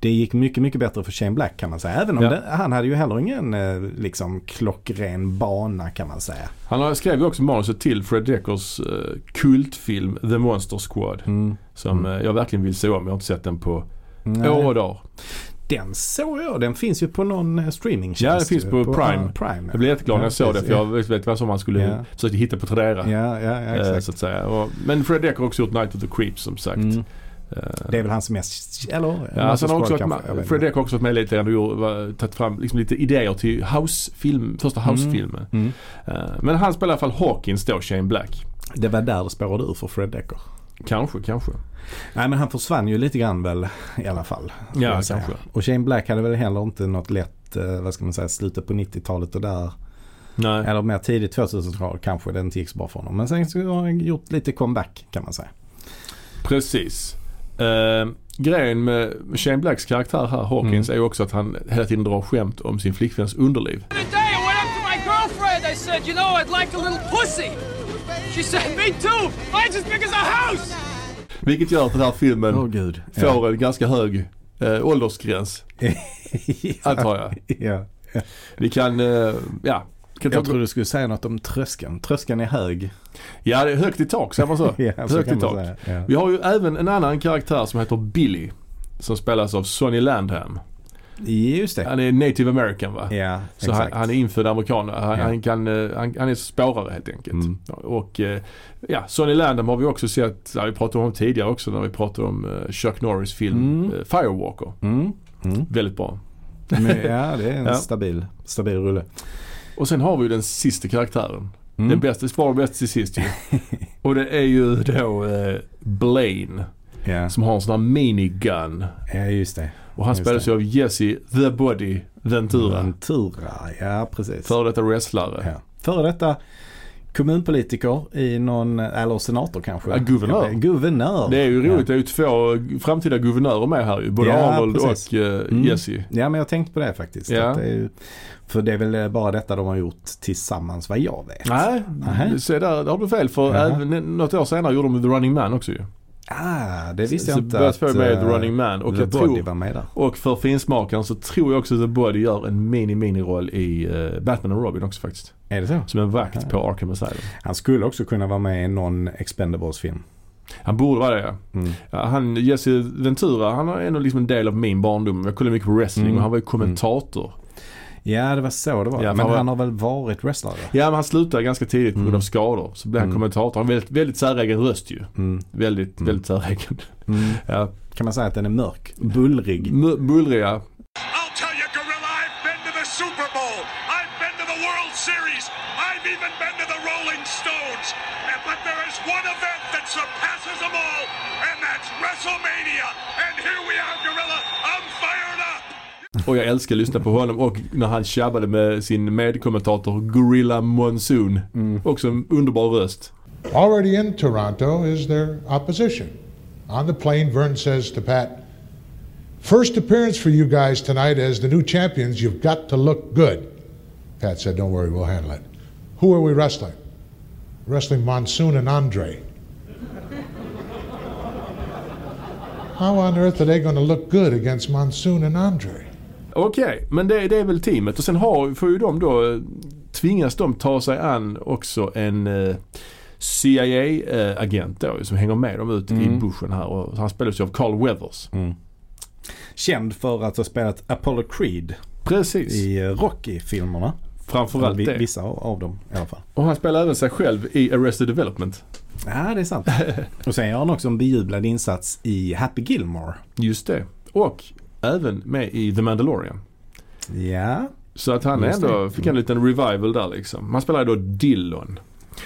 Speaker 2: Det gick mycket, mycket bättre för Shane Black kan man säga. Även om det, han hade ju heller ingen eh, liksom klockren bana kan man säga.
Speaker 1: Han skrev ju också manuset till Fred Deckers eh, kultfilm The Monster Squad.
Speaker 2: Mm.
Speaker 1: Som
Speaker 2: Mm.
Speaker 1: eh, jag verkligen vill se om. Jag har inte sett den på
Speaker 2: Nej.
Speaker 1: år och dagar.
Speaker 2: Den såg jag. Den finns ju på någon eh, streamingtjänst.
Speaker 1: Ja, det finns
Speaker 2: ju.
Speaker 1: på Prime.
Speaker 2: ja, Prime
Speaker 1: Jag blev jätteglad när jag
Speaker 2: Ja,
Speaker 1: såg det för
Speaker 2: ja.
Speaker 1: jag vet vad som man skulle
Speaker 2: Ja.
Speaker 1: försöka hitta på Tradera.
Speaker 2: Ja, ja, ja
Speaker 1: eh,
Speaker 2: exakt.
Speaker 1: så att säga. Och, men Fred Decker har också gjort Night of the Creeps som sagt.
Speaker 2: Mm.
Speaker 1: Eh,
Speaker 2: Det är väl hans mest, eller?
Speaker 1: Ja, han har också varit med, Fred
Speaker 2: inte.
Speaker 1: Deck har också varit med lite grann och tagit fram liksom lite idéer till House-film, första House-filmen.
Speaker 2: Mm.
Speaker 1: Eh, Men han spelar i alla fall Hawkins då, Shane Black.
Speaker 2: Det var där det spårade ur för Fred Decker.
Speaker 1: Kanske, kanske.
Speaker 2: Nej men han försvann ju lite grann väl i alla fall.
Speaker 1: Ja,
Speaker 2: säga.
Speaker 1: kanske.
Speaker 2: Och Shane Black hade väl heller inte något lätt, eh, vad ska man säga, slutet på 90-talet och där.
Speaker 1: Nej.
Speaker 2: Eller mer tidigt 2000-tal kanske det inte gick så bra för honom. Men sen så har han gjort lite comeback kan man säga.
Speaker 1: Precis. Eh, grejen med Shane Blacks karaktär här, Hawkins,
Speaker 2: Mm.
Speaker 1: är ju också att han hela tiden drar skämt om sin flickväns underliv.
Speaker 3: I. I. She said, me too. Mine's as big as a house.
Speaker 1: Vilket gör att den här filmen
Speaker 2: Åh gud.
Speaker 1: får en ganska hög eh, åldersgräns, antar jag.
Speaker 2: ja.
Speaker 1: Vi kan, eh, ja. Kan
Speaker 2: Jag trodde du skulle säga något om tröskeln. Tröskeln är hög.
Speaker 1: Ja, det är högt i tak, säger man så?
Speaker 2: Ja, så
Speaker 1: högt
Speaker 2: kan
Speaker 1: i tak.
Speaker 2: säga. Ja.
Speaker 1: Vi har ju även en annan karaktär som heter Billy. Som spelas av Sonny Landham.
Speaker 2: Just det.
Speaker 1: Han är native american va?
Speaker 2: Ja,
Speaker 1: Så han, han är infödd amerikan. Han,
Speaker 2: Ja.
Speaker 1: han, kan, eh, han, han är spårare helt enkelt.
Speaker 2: Mm.
Speaker 1: Och eh, ja, Sonny Landham har vi också sett, ja, vi pratade om honom tidigare också när vi pratade om eh, Chuck Norris film
Speaker 2: Mm.
Speaker 1: Firewalker.
Speaker 2: Mm. Mm.
Speaker 1: Väldigt bra.
Speaker 2: Men, ja, det är en
Speaker 1: Ja.
Speaker 2: stabil, stabil rulle.
Speaker 1: Och sen har vi den sista karaktären.
Speaker 2: Mm.
Speaker 1: Den bästa, sparar bäst till sist ju. Och det är ju då eh, Blaine.
Speaker 2: Ja.
Speaker 1: Som har en sån här minigun.
Speaker 2: ja, just det.
Speaker 1: Och han spelas ju av Jesse The Body Ventura.
Speaker 2: Ventura, ja precis.
Speaker 1: Före detta wrestlare.
Speaker 2: Ja. Före detta kommunpolitiker i någon, eller senator kanske.
Speaker 1: Ja, guvernör.
Speaker 2: Guvernör.
Speaker 1: Det är ju roligt. Det är ju två framtida guvernörer med här ju. Både
Speaker 2: Ja,
Speaker 1: Arnold
Speaker 2: precis.
Speaker 1: och eh,
Speaker 2: Mm.
Speaker 1: Jesse.
Speaker 2: Ja men jag tänkte på det faktiskt.
Speaker 1: Ja.
Speaker 2: Det ju, för det är väl bara detta de har gjort tillsammans vad jag vet.
Speaker 1: Nej, se där, där har du fel. För även något år senare gjorde de The Running Man också ju.
Speaker 2: Ah, det visste
Speaker 1: så
Speaker 2: jag inte
Speaker 1: två är med
Speaker 2: eh,
Speaker 1: Running Man. Och
Speaker 2: The
Speaker 1: jag
Speaker 2: Body
Speaker 1: tror,
Speaker 2: var med där.
Speaker 1: och för finsmakaren så tror jag också att The Body gör en mini-mini-roll i uh, Batman och Robin också faktiskt.
Speaker 2: Är det så?
Speaker 1: Som en vakt
Speaker 2: Aha.
Speaker 1: på Arkham Asylum.
Speaker 2: Han skulle också kunna vara med i någon Expendables-film.
Speaker 1: Han borde vara det ja.
Speaker 2: Mm.
Speaker 1: ja han, Jesse Ventura, han är ändå liksom en del av min barndom. Jag kollade mycket på wrestling
Speaker 2: Mm.
Speaker 1: och han var ju kommentator.
Speaker 2: Ja, det var så det var.
Speaker 1: Ja,
Speaker 2: men
Speaker 1: fan vad-
Speaker 2: han har väl varit wrestlare?
Speaker 1: Ja men han slutade ganska tidigt på grund av
Speaker 2: Mm.
Speaker 1: skador. Så blev han
Speaker 2: Mm.
Speaker 1: kommentator. Han har väldigt, väldigt säregen röst ju.
Speaker 2: Mm.
Speaker 1: Väldigt,
Speaker 2: Mm.
Speaker 1: väldigt säregen.
Speaker 2: Mm.
Speaker 1: Ja.
Speaker 2: Kan man säga att den är mörk? Bullrig?
Speaker 1: M- Bullriga.
Speaker 4: I'll tell you, Gorilla, I've been to the Super Bowl. I've been to the World Series. I've even been to the Rolling Stones. But there is one event that surpasses them all, and that's WrestleMania.
Speaker 1: Och jag älskar att lyssna på honom och när han tjabbade med sin medkommentator Gorilla Monsoon. Mm. Också en underbar röst.
Speaker 5: Already in Toronto is their opposition. On the plane, Vern says to Pat, First appearance for you guys tonight as the new champions. You've got to look good. Pat said, Don't worry, we'll handle it. Who are we wrestling? Wrestling Monsoon and Andre. How on earth are they going to look good against Monsoon and Andre?
Speaker 1: Okej, men det, det är väl teamet. Och sen har, får ju de då, eh, tvingas de ta sig an också en eh, CIA-agent då som hänger med dem ut i
Speaker 2: Mm.
Speaker 1: bushen här. Och han spelas ju av Carl Weathers.
Speaker 2: Känd för att ha spelat Apollo Creed
Speaker 1: Precis.
Speaker 2: i eh, Rocky-filmerna.
Speaker 1: Framförallt det.
Speaker 2: Vissa av, av dem i alla fall.
Speaker 1: Och han spelar även sig själv i Arrested Development.
Speaker 2: Ja, det är sant. Och sen gör han också en bejublad insats i Happy Gilmore.
Speaker 1: Just det. Och även med i The Mandalorian.
Speaker 2: Ja.
Speaker 1: Så att han
Speaker 2: Just
Speaker 1: ändå
Speaker 2: det.
Speaker 1: fick en liten revival där liksom. Man spelar då Dillon.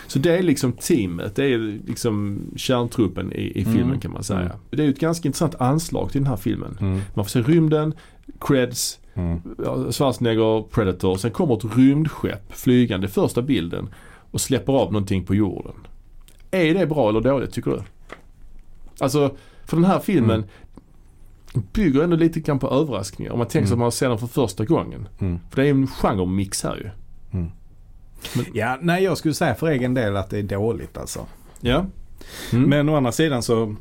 Speaker 1: Så det är liksom teamet. Det är liksom kärntruppen i, i filmen
Speaker 2: Mm.
Speaker 1: kan man säga.
Speaker 2: Mm.
Speaker 1: Det är ju ett ganska intressant anslag till den här filmen.
Speaker 2: Mm.
Speaker 1: Man får se rymden, creds,
Speaker 2: Mm.
Speaker 1: Schwarzenegger, Predator. Sen kommer ett rymdskepp flygande första bilden och släpper av någonting på jorden. Är det bra eller dåligt tycker du? Alltså, för den här filmen bygger ändå lite grann på överraskningar. Om man tänker sig
Speaker 2: Mm.
Speaker 1: att man ser den för första gången.
Speaker 2: Mm.
Speaker 1: För det är ju en genremix här ju.
Speaker 2: Ja, nej jag skulle säga för egen del att det är dåligt alltså.
Speaker 1: Ja. Mm.
Speaker 2: Men å andra sidan så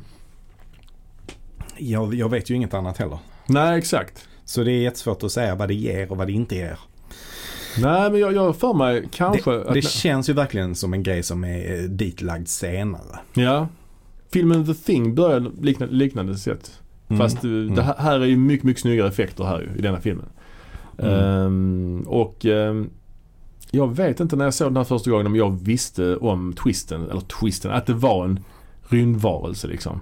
Speaker 2: jag, jag vet ju inget annat heller.
Speaker 1: Nej, exakt.
Speaker 2: Så det är jättesvårt att säga vad det ger och vad det inte ger.
Speaker 1: Nej, men jag jag för mig kanske
Speaker 2: Det, det känns ju verkligen som en grej som är ditlagd senare.
Speaker 1: Ja. Filmen The Thing börjar likna, liknande sätt.
Speaker 2: Mm.
Speaker 1: Fast eh, det här, är ju mycket, mycket snyggare effekter här ju, i denna filmen.
Speaker 2: Mm.
Speaker 1: Ehm, och ehm, jag vet inte när jag såg den här första gången om jag visste om twisten, eller twisten, att det var en rymdvarelse liksom.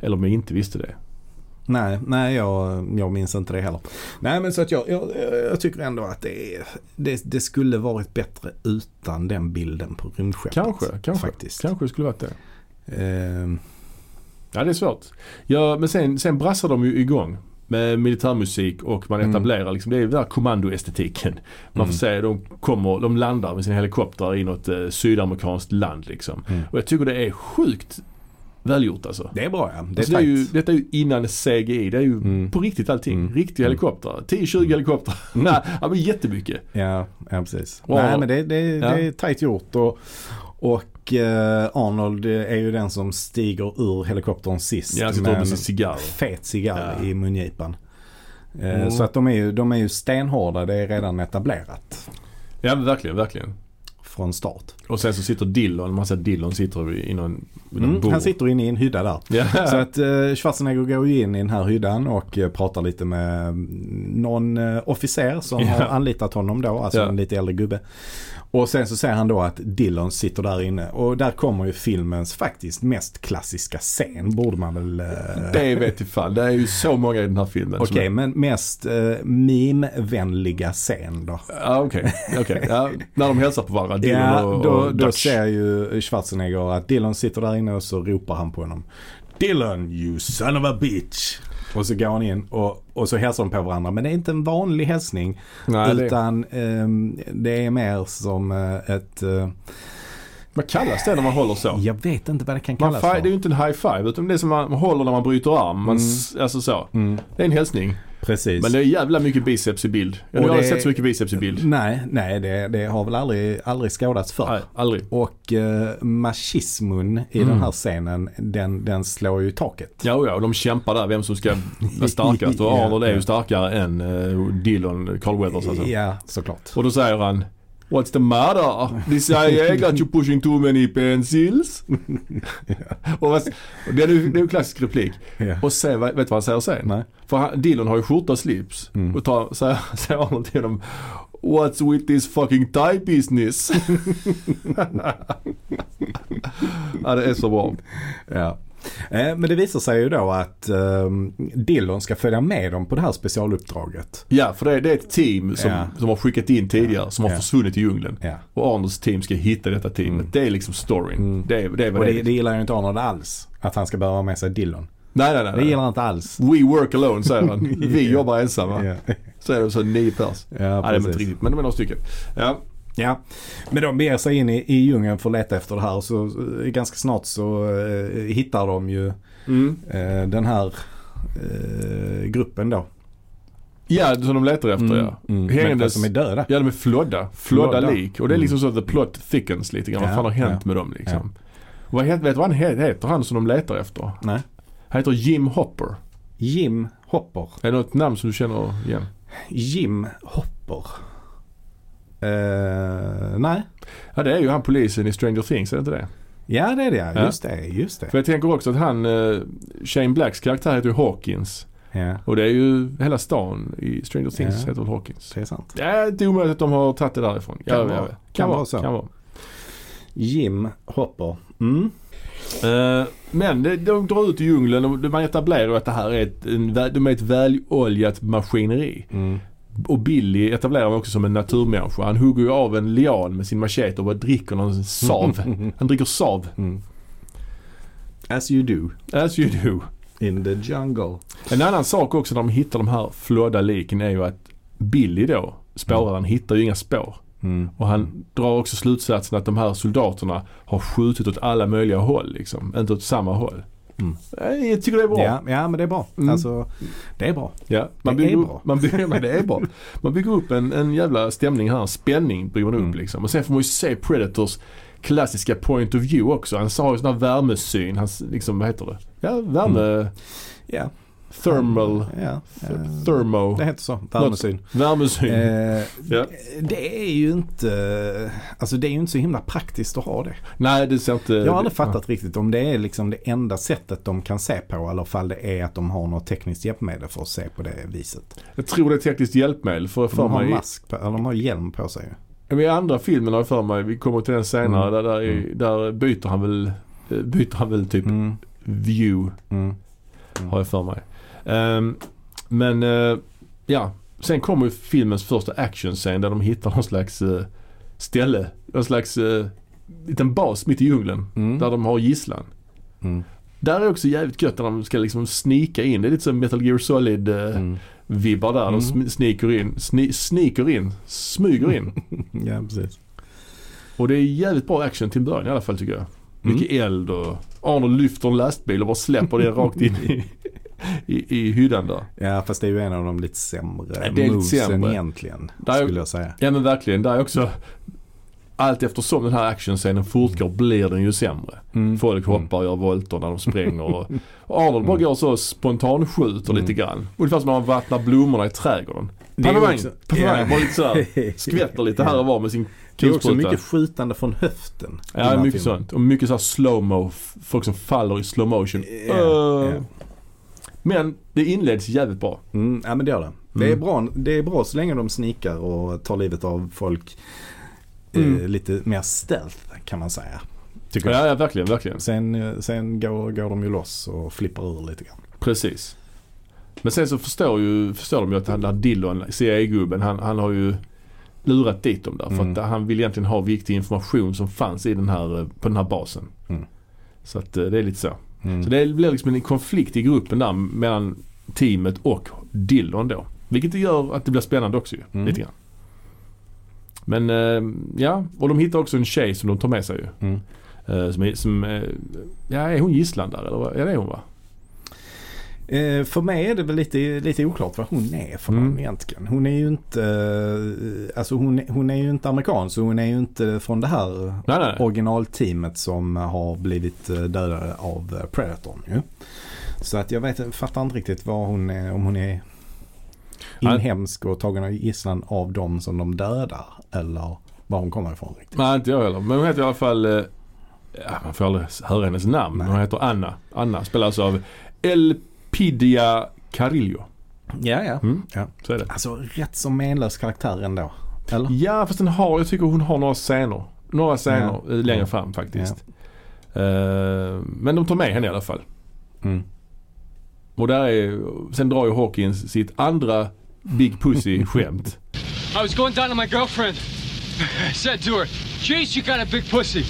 Speaker 1: Eller om jag inte visste det.
Speaker 2: Nej, nej jag, jag minns inte det heller. Nej men så att jag, jag, jag tycker ändå att det, är, det, det skulle varit bättre utan den bilden på rymdskeppet.
Speaker 1: Kanske, kanske.
Speaker 2: Faktiskt.
Speaker 1: Kanske skulle varit det.
Speaker 2: Ehm,
Speaker 1: Ja det är svårt. Ja, men sen, sen brassar de ju igång med militärmusik och man
Speaker 2: Mm.
Speaker 1: etablerar liksom, det är den här kommandoestetiken. Man får
Speaker 2: Mm.
Speaker 1: se, de kommer, de landar med sina helikoptrar i något eh, sydamerikanskt land liksom.
Speaker 2: Mm.
Speaker 1: Och jag tycker det är sjukt välgjort alltså.
Speaker 2: det är bra ja. Det är,
Speaker 1: alltså det är ju, detta är ju innan CGI. Det är ju
Speaker 2: Mm.
Speaker 1: på riktigt allting.
Speaker 2: Mm.
Speaker 1: Riktiga helikoptrar. 10-20 helikoptrar. Nej, ja, men jättemycket.
Speaker 2: Ja, ja precis.
Speaker 1: Wow.
Speaker 2: Nej men det, det,
Speaker 1: Ja.
Speaker 2: det är tajt gjort och, och eh, Arnold är ju den som stiger ur helikoptern sist.
Speaker 1: Ja, sitter
Speaker 2: med en
Speaker 1: cigarr.
Speaker 2: fet cigarr
Speaker 1: Ja.
Speaker 2: i mungipan. Eh,
Speaker 1: Mm.
Speaker 2: Så att de är, ju, de är ju stenhårda, det är redan etablerat
Speaker 1: Ja verkligen, verkligen.
Speaker 2: från start.
Speaker 1: Och sen så sitter Dillon, man ser Dillon sitter i någon, någon
Speaker 2: Mm,
Speaker 1: bord.
Speaker 2: han sitter inne i en hydda där.
Speaker 1: Ja.
Speaker 2: Så att eh, Schwarzenegger går ju in i den här hyddan och eh, pratar lite med mm, någon eh, officer som
Speaker 1: Ja.
Speaker 2: har anlitat honom då, alltså
Speaker 1: Ja.
Speaker 2: en lite äldre gubbe. Och sen så ser han då att Dillon sitter där inne och där kommer ju filmens faktiskt mest klassiska scen borde man väl... eh,
Speaker 1: Det vet jag fan. Det är ju så många i den här filmen.
Speaker 2: Okej,
Speaker 1: är-
Speaker 2: men mest uh, meme-vänliga scen då.
Speaker 1: Ja okej. okej. Ja, när de hälsar på varandra. Dillon
Speaker 2: Ja,
Speaker 1: och,
Speaker 2: då,
Speaker 1: och
Speaker 2: då ser ju Schwarzenegger att Dillon sitter där inne och så ropar han på honom. Dillon, you son of a bitch. Och så går han in och, och så hälsar de på varandra. Men det är inte en vanlig hälsning.
Speaker 1: Nej, det,
Speaker 2: utan ehm, det är mer som eh, ett... eh,
Speaker 1: vad kallas det när man håller så?
Speaker 2: jag vet inte vad det kan
Speaker 1: Man
Speaker 2: kallas
Speaker 1: fi-
Speaker 2: för.
Speaker 1: det är ju inte en high five utan det är som man håller när man bryter arm. Man, s- Alltså så.
Speaker 2: Mm,
Speaker 1: Det är en hälsning.
Speaker 2: Precis.
Speaker 1: Men det är jävla mycket biceps i bild. Jag har aldrig sett så mycket biceps i bild.
Speaker 2: Nej, nej det, det har väl aldrig, aldrig skådats förr.
Speaker 1: Nej, aldrig.
Speaker 2: Och uh, machismun i
Speaker 1: Mm.
Speaker 2: den här scenen, den, den slår ju taket.
Speaker 1: Ja, ja, och de kämpar där vem som ska vara starkast. Och
Speaker 2: Ja,
Speaker 1: Arnold är ju starkare än uh, Dillon, Carl Weathers alltså.
Speaker 2: Ja, såklart.
Speaker 1: Och då säger han What's the matter? They say I got you pushing too many pencils. vad, och det, är ju, det är ju en klassisk replik.
Speaker 2: Ja.
Speaker 1: Och sen, vet du vad han säger sen?
Speaker 2: Nej.
Speaker 1: För han, Dillon har ju skjorta och slips.
Speaker 2: Mm.
Speaker 1: Och tar, säger, säger till honom What's with this fucking tie business? ja det är så bra.
Speaker 2: Ja. Eh, Men det visar sig ju då att um, Dillon ska följa med dem på det här specialuppdraget.
Speaker 1: Ja för det, det är ett team som,
Speaker 2: Ja.
Speaker 1: som har skickat in tidigare som har
Speaker 2: Ja.
Speaker 1: försvunnit i djungeln.
Speaker 2: Ja.
Speaker 1: Och Arnolds team ska hitta detta teamet.
Speaker 2: Mm.
Speaker 1: Det är liksom storyn.
Speaker 2: Mm.
Speaker 1: Det, det är vad
Speaker 2: Och
Speaker 1: det,
Speaker 2: det, gillar ju inte Arnold alls. Att han ska behöva ha med sig Dillon.
Speaker 1: Nej nej nej.
Speaker 2: Det gillar han inte alls.
Speaker 1: We work alone säger han. Vi jobbar ensamma.
Speaker 2: Ja,
Speaker 1: Så är det så nio pers.
Speaker 2: ja
Speaker 1: Nej det är
Speaker 2: precis.
Speaker 1: inte riktigt men de är några stycken. Ja.
Speaker 2: Ja, men de beger sig in i, i djungeln för att leta efter det här så eh, ganska snart så eh, hittar de ju
Speaker 1: Mm.
Speaker 2: eh, den här eh, gruppen då.
Speaker 1: Ja som de letar efter ja.
Speaker 2: Mm.
Speaker 1: Hängandes-
Speaker 2: som är döda.
Speaker 1: Ja de är flodda. Flodda
Speaker 2: Flodda.
Speaker 1: lik. Och det är
Speaker 2: Mm.
Speaker 1: liksom så att the plot thickens lite grann. Vad
Speaker 2: Ja,
Speaker 1: fan har hänt
Speaker 2: ja.
Speaker 1: med dem liksom? Och vad vet du vad han he- heter han som de letar efter?
Speaker 2: Nej.
Speaker 1: Han heter Jim Hopper.
Speaker 2: Jim Hopper.
Speaker 1: Är det något namn som du känner igen?
Speaker 2: Jim Hopper. Eh, nej.
Speaker 1: Ja det är ju han polisen i Stranger Things, är det inte det?
Speaker 2: Ja det är det ja. Just det. Just det.
Speaker 1: För jag tänker också att han, eh, Shane Blacks karaktär heter ju Hawkins.
Speaker 2: Ja,
Speaker 1: Och det är ju hela stan i Stranger Things
Speaker 2: Ja.
Speaker 1: heter väl Hawkins.
Speaker 2: det är sant.
Speaker 1: Det är inte omöjligt att de har tagit det därifrån.
Speaker 2: Kan
Speaker 1: ja,
Speaker 2: vara.
Speaker 1: ja,
Speaker 2: Kan vara så.
Speaker 1: Kan vara.
Speaker 2: Jim Hopper. Mm.
Speaker 1: Eh, men det, de drar ut i djungeln och man etablerar att det här är ett, en, de är ett väloljat maskineri.
Speaker 2: Mm.
Speaker 1: Och Billy etablerar man också som en naturmänniska. Han hugger ju av en lian med sin machete och bara dricker någon sav. Han dricker sav.
Speaker 2: Mm. As you do
Speaker 1: As you do.
Speaker 2: in the jungle.
Speaker 1: En annan sak också när de hittar de här flådda liken är ju att Billy då, spåraren, hittar ju inga spår.
Speaker 2: Mm.
Speaker 1: Och han drar också slutsatsen att de här soldaterna har skjutit åt alla möjliga håll liksom. Inte åt samma håll.
Speaker 2: Mm.
Speaker 1: Jag tycker det är bra.
Speaker 2: Ja, ja men det är bra.
Speaker 1: Mm.
Speaker 2: Alltså, det är bra.
Speaker 1: Ja, man
Speaker 2: Det
Speaker 1: bygger
Speaker 2: är
Speaker 1: upp,
Speaker 2: bra.
Speaker 1: Man bygger, men det är bra. Man bygger upp en, en jävla stämning här. Spänning bygger man upp
Speaker 2: Mm.
Speaker 1: liksom. Och sen får man ju se Predators klassiska point of view också. Han har ju sån här värmesyn. Hans, liksom, vad heter det? Ja, värme...
Speaker 2: Ja.
Speaker 1: Thermal...
Speaker 2: Ja.
Speaker 1: th- Thermo...
Speaker 2: Det heter så. Värmesyn.
Speaker 1: Värmesyn.
Speaker 2: Eh,
Speaker 1: Ja.
Speaker 2: Det är ju inte, alltså det är ju inte så himla praktiskt att ha det.
Speaker 1: Nej, det ser inte...
Speaker 2: Jag har aldrig fattat riktigt om det är liksom det enda sättet de kan se på eller fall det är att de har något tekniskt hjälpmedel för att se på det viset.
Speaker 1: Jag tror det är tekniskt hjälpmedel. För, för
Speaker 2: De har
Speaker 1: mig,
Speaker 2: mask på, eller de har hjälm på sig.
Speaker 1: Ja, men I andra filmen har jag för mig, vi kommer till den senare,
Speaker 2: Mm.
Speaker 1: där, där, är, där byter han väl, byter han väl typ
Speaker 2: Mm.
Speaker 1: view
Speaker 2: Mm. Mm.
Speaker 1: Har jag för mig. Ehm, men eh, ja, sen kommer ju filmens första actionscen där de hittar någon slags eh, ställe. Någon slags uh, liten bas mitt i djungeln.
Speaker 2: Mm.
Speaker 1: Där de har gisslan.
Speaker 2: Mm.
Speaker 1: Där är också jävligt gött när de ska liksom snika in. Det är lite som Metal Gear Solid eh,
Speaker 2: Mm.
Speaker 1: vibbar där. De sm- sneaker in, sni- sneaker in, smyger in.
Speaker 2: Ja, precis.
Speaker 1: Och det är jävligt bra action till början i alla fall tycker jag.
Speaker 2: Mm.
Speaker 1: Mycket eld och Arnold lyfter en lastbil och bara släpper det rakt in i, i, i hyddan där.
Speaker 2: Ja, fast det är ju en av de lite sämre
Speaker 1: Ja,
Speaker 2: movesen
Speaker 1: sämre.
Speaker 2: egentligen.
Speaker 1: Där är-
Speaker 2: Skulle jag säga.
Speaker 1: Ja men verkligen, där är också allt eftersom den här actionscenen fortgår blir den ju sämre.
Speaker 2: Mm.
Speaker 1: Folk hoppar och gör volter när de springer och, och Arnold bara går så spontanskjuter
Speaker 2: Mm.
Speaker 1: lite grann. Ungefär som när man vattnar blommorna i trädgården. Pavemang,
Speaker 2: Ja.
Speaker 1: bara lite såhär skvätter lite här och var med sin
Speaker 2: Det är också mycket skjutande från höften.
Speaker 1: Ja, mycket
Speaker 2: filmen.
Speaker 1: sånt. Och mycket så här slow-mo. Folk som faller i slow motion.
Speaker 2: Ja,
Speaker 1: Uh.
Speaker 2: ja.
Speaker 1: Men det inleds jävligt bra.
Speaker 2: Mm, ja men det gör det. Det, är
Speaker 1: Mm.
Speaker 2: bra, det är bra så länge de snikar och tar livet av folk
Speaker 1: Mm.
Speaker 2: eh, lite mer stealth kan man säga. Tycker.
Speaker 1: Ja, ja verkligen, verkligen.
Speaker 2: Sen, eh, sen går, går de ju loss och flippar ur lite grann.
Speaker 1: Precis. Men sen så förstår, ju, förstår de ju att han där Dillon, CIA-gubben, han, han har ju lurat dit dem där. För
Speaker 2: Mm.
Speaker 1: att han vill egentligen ha viktig information som fanns i den här, eh, på den här basen.
Speaker 2: Mm.
Speaker 1: Så att eh, det är lite så.
Speaker 2: Mm.
Speaker 1: Så det blir liksom en konflikt i gruppen där mellan teamet och Dillon då. Vilket gör att det blir spännande också ju.
Speaker 2: Mm.
Speaker 1: Lite grann. Men eh, ja, och de hittar också en tjej som de tar med sig ju.
Speaker 2: Mm.
Speaker 1: Eh, som är, som, eh, ja är hon gisslan där eller? vad? Ja det är hon va?
Speaker 2: Eh, för mig är det väl lite, lite oklart vad hon är för
Speaker 1: Mm.
Speaker 2: någon egentligen. Hon är ju inte, eh, alltså hon, hon är ju inte amerikan så hon är ju inte från det här
Speaker 1: Nej nej.
Speaker 2: originalteamet som har blivit eh, dödade av Predatorn ju. Så att jag vet, fattar inte riktigt vad hon är, om hon är inhemsk och tagen av gisslan av dem som de dödar. Eller var hon kommer ifrån riktigt.
Speaker 1: Nej inte jag heller. Men hon heter i alla fall, ja, man får aldrig höra hennes namn.
Speaker 2: Nej.
Speaker 1: Hon heter Anna. Anna spelas av Elpidia Carillo.
Speaker 2: Ja, ja.
Speaker 1: Mm.
Speaker 2: ja.
Speaker 1: Så är det.
Speaker 2: Alltså rätt som menlös karaktär ändå. Eller?
Speaker 1: Ja fast den har, jag tycker hon har några scener. Några scener
Speaker 2: Ja.
Speaker 1: eh, längre
Speaker 2: Ja.
Speaker 1: fram faktiskt. Eh, men de tar med henne i alla fall.
Speaker 2: Mm.
Speaker 1: Och där är, sen drar ju Hawkins sitt andra Big Pussy-skämt.
Speaker 3: I was going down to my girlfriend. I said to her, Jace, you got a big pussy.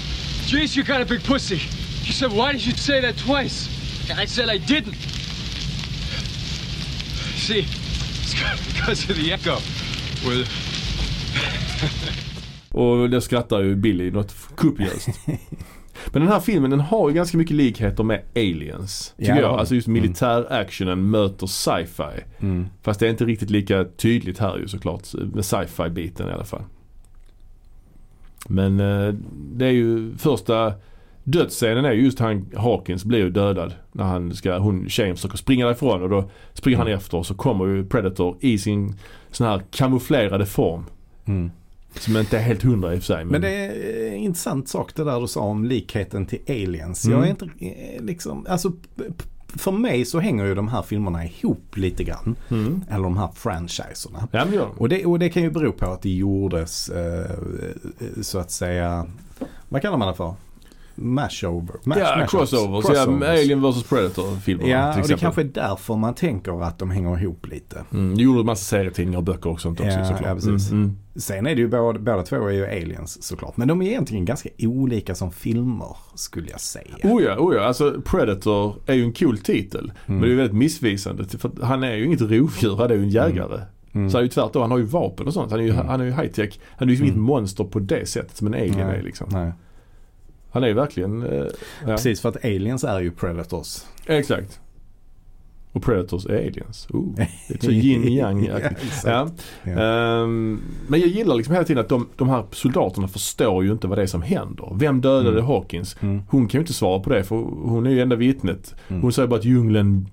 Speaker 3: Jace, you got a big pussy. She said, why did you say that twice? And I said I didn't. See, it's because of the echo. Where
Speaker 1: Och det skrattar ju Billy något kopiöst. Men den här filmen den har ju ganska mycket likheter med Aliens. Tycker
Speaker 2: Ja,
Speaker 1: jag. Alltså just
Speaker 2: Mm.
Speaker 1: militär-actionen möter sci-fi.
Speaker 2: Mm.
Speaker 1: Fast det är inte riktigt lika tydligt här ju såklart. Med sci-fi-biten i alla fall. Men eh, det är ju första dödsscenen är ju just han Hawkins blir ju dödad. När han ska, hon tjejen försöker springa därifrån och då springer han efter och så kommer ju Predator i sin sån här kamouflerade form.
Speaker 2: Mm.
Speaker 1: Som inte är helt hundra i och för sig.
Speaker 2: Men det är en intressant sak det där du sa om likheten till Aliens. Jag
Speaker 1: Mm.
Speaker 2: är inte eh, liksom, alltså för mig så hänger ju de här filmerna ihop lite grann.
Speaker 1: Mm.
Speaker 2: Eller de här franchiserna.
Speaker 1: Ja men de.
Speaker 2: Och det, och det kan ju bero på att det gjordes eh, så att säga, vad kallar man det för? Mashover? Mash,
Speaker 1: Ja,
Speaker 2: mashups.
Speaker 1: crossovers. Ja, Alien vs Predator filmerna
Speaker 2: Ja,
Speaker 1: till
Speaker 2: och det kanske är därför man tänker att de hänger ihop lite.
Speaker 1: Mm, det gjorde en massa serietidningar och böcker och sånt också
Speaker 2: Ja,
Speaker 1: såklart.
Speaker 2: ja, precis.
Speaker 1: Mm, mm.
Speaker 2: Sen är det ju båda, båda två är ju aliens såklart. Men de är egentligen ganska olika som filmer skulle jag säga.
Speaker 1: Oh ja, oh ja. Alltså Predator är ju en cool titel. Men det är ju väldigt missvisande. För han är ju inget rovdjur, han är ju en jägare.
Speaker 2: Mm.
Speaker 1: Så han är ju tvärtom, han har ju vapen och sånt. Han är ju, han är ju high tech. Han är ju inget monster på det sättet som en alien
Speaker 2: Nej.
Speaker 1: är liksom.
Speaker 2: Nej.
Speaker 1: Han är ju verkligen... Eh, ja.
Speaker 2: Precis för att aliens är ju predators.
Speaker 1: Exakt. Och Predators är aliens. Oh, lite så yin yang
Speaker 2: Ja,
Speaker 1: ja.
Speaker 2: Ja.
Speaker 1: Ehm, Men jag gillar liksom hela tiden att de, de här soldaterna förstår ju inte vad det är som händer. Vem dödade
Speaker 2: Mm.
Speaker 1: Hawkins?
Speaker 2: Mm.
Speaker 1: Hon kan ju inte svara på det för hon är ju enda vittnet.
Speaker 2: Mm.
Speaker 1: Hon säger bara att djungeln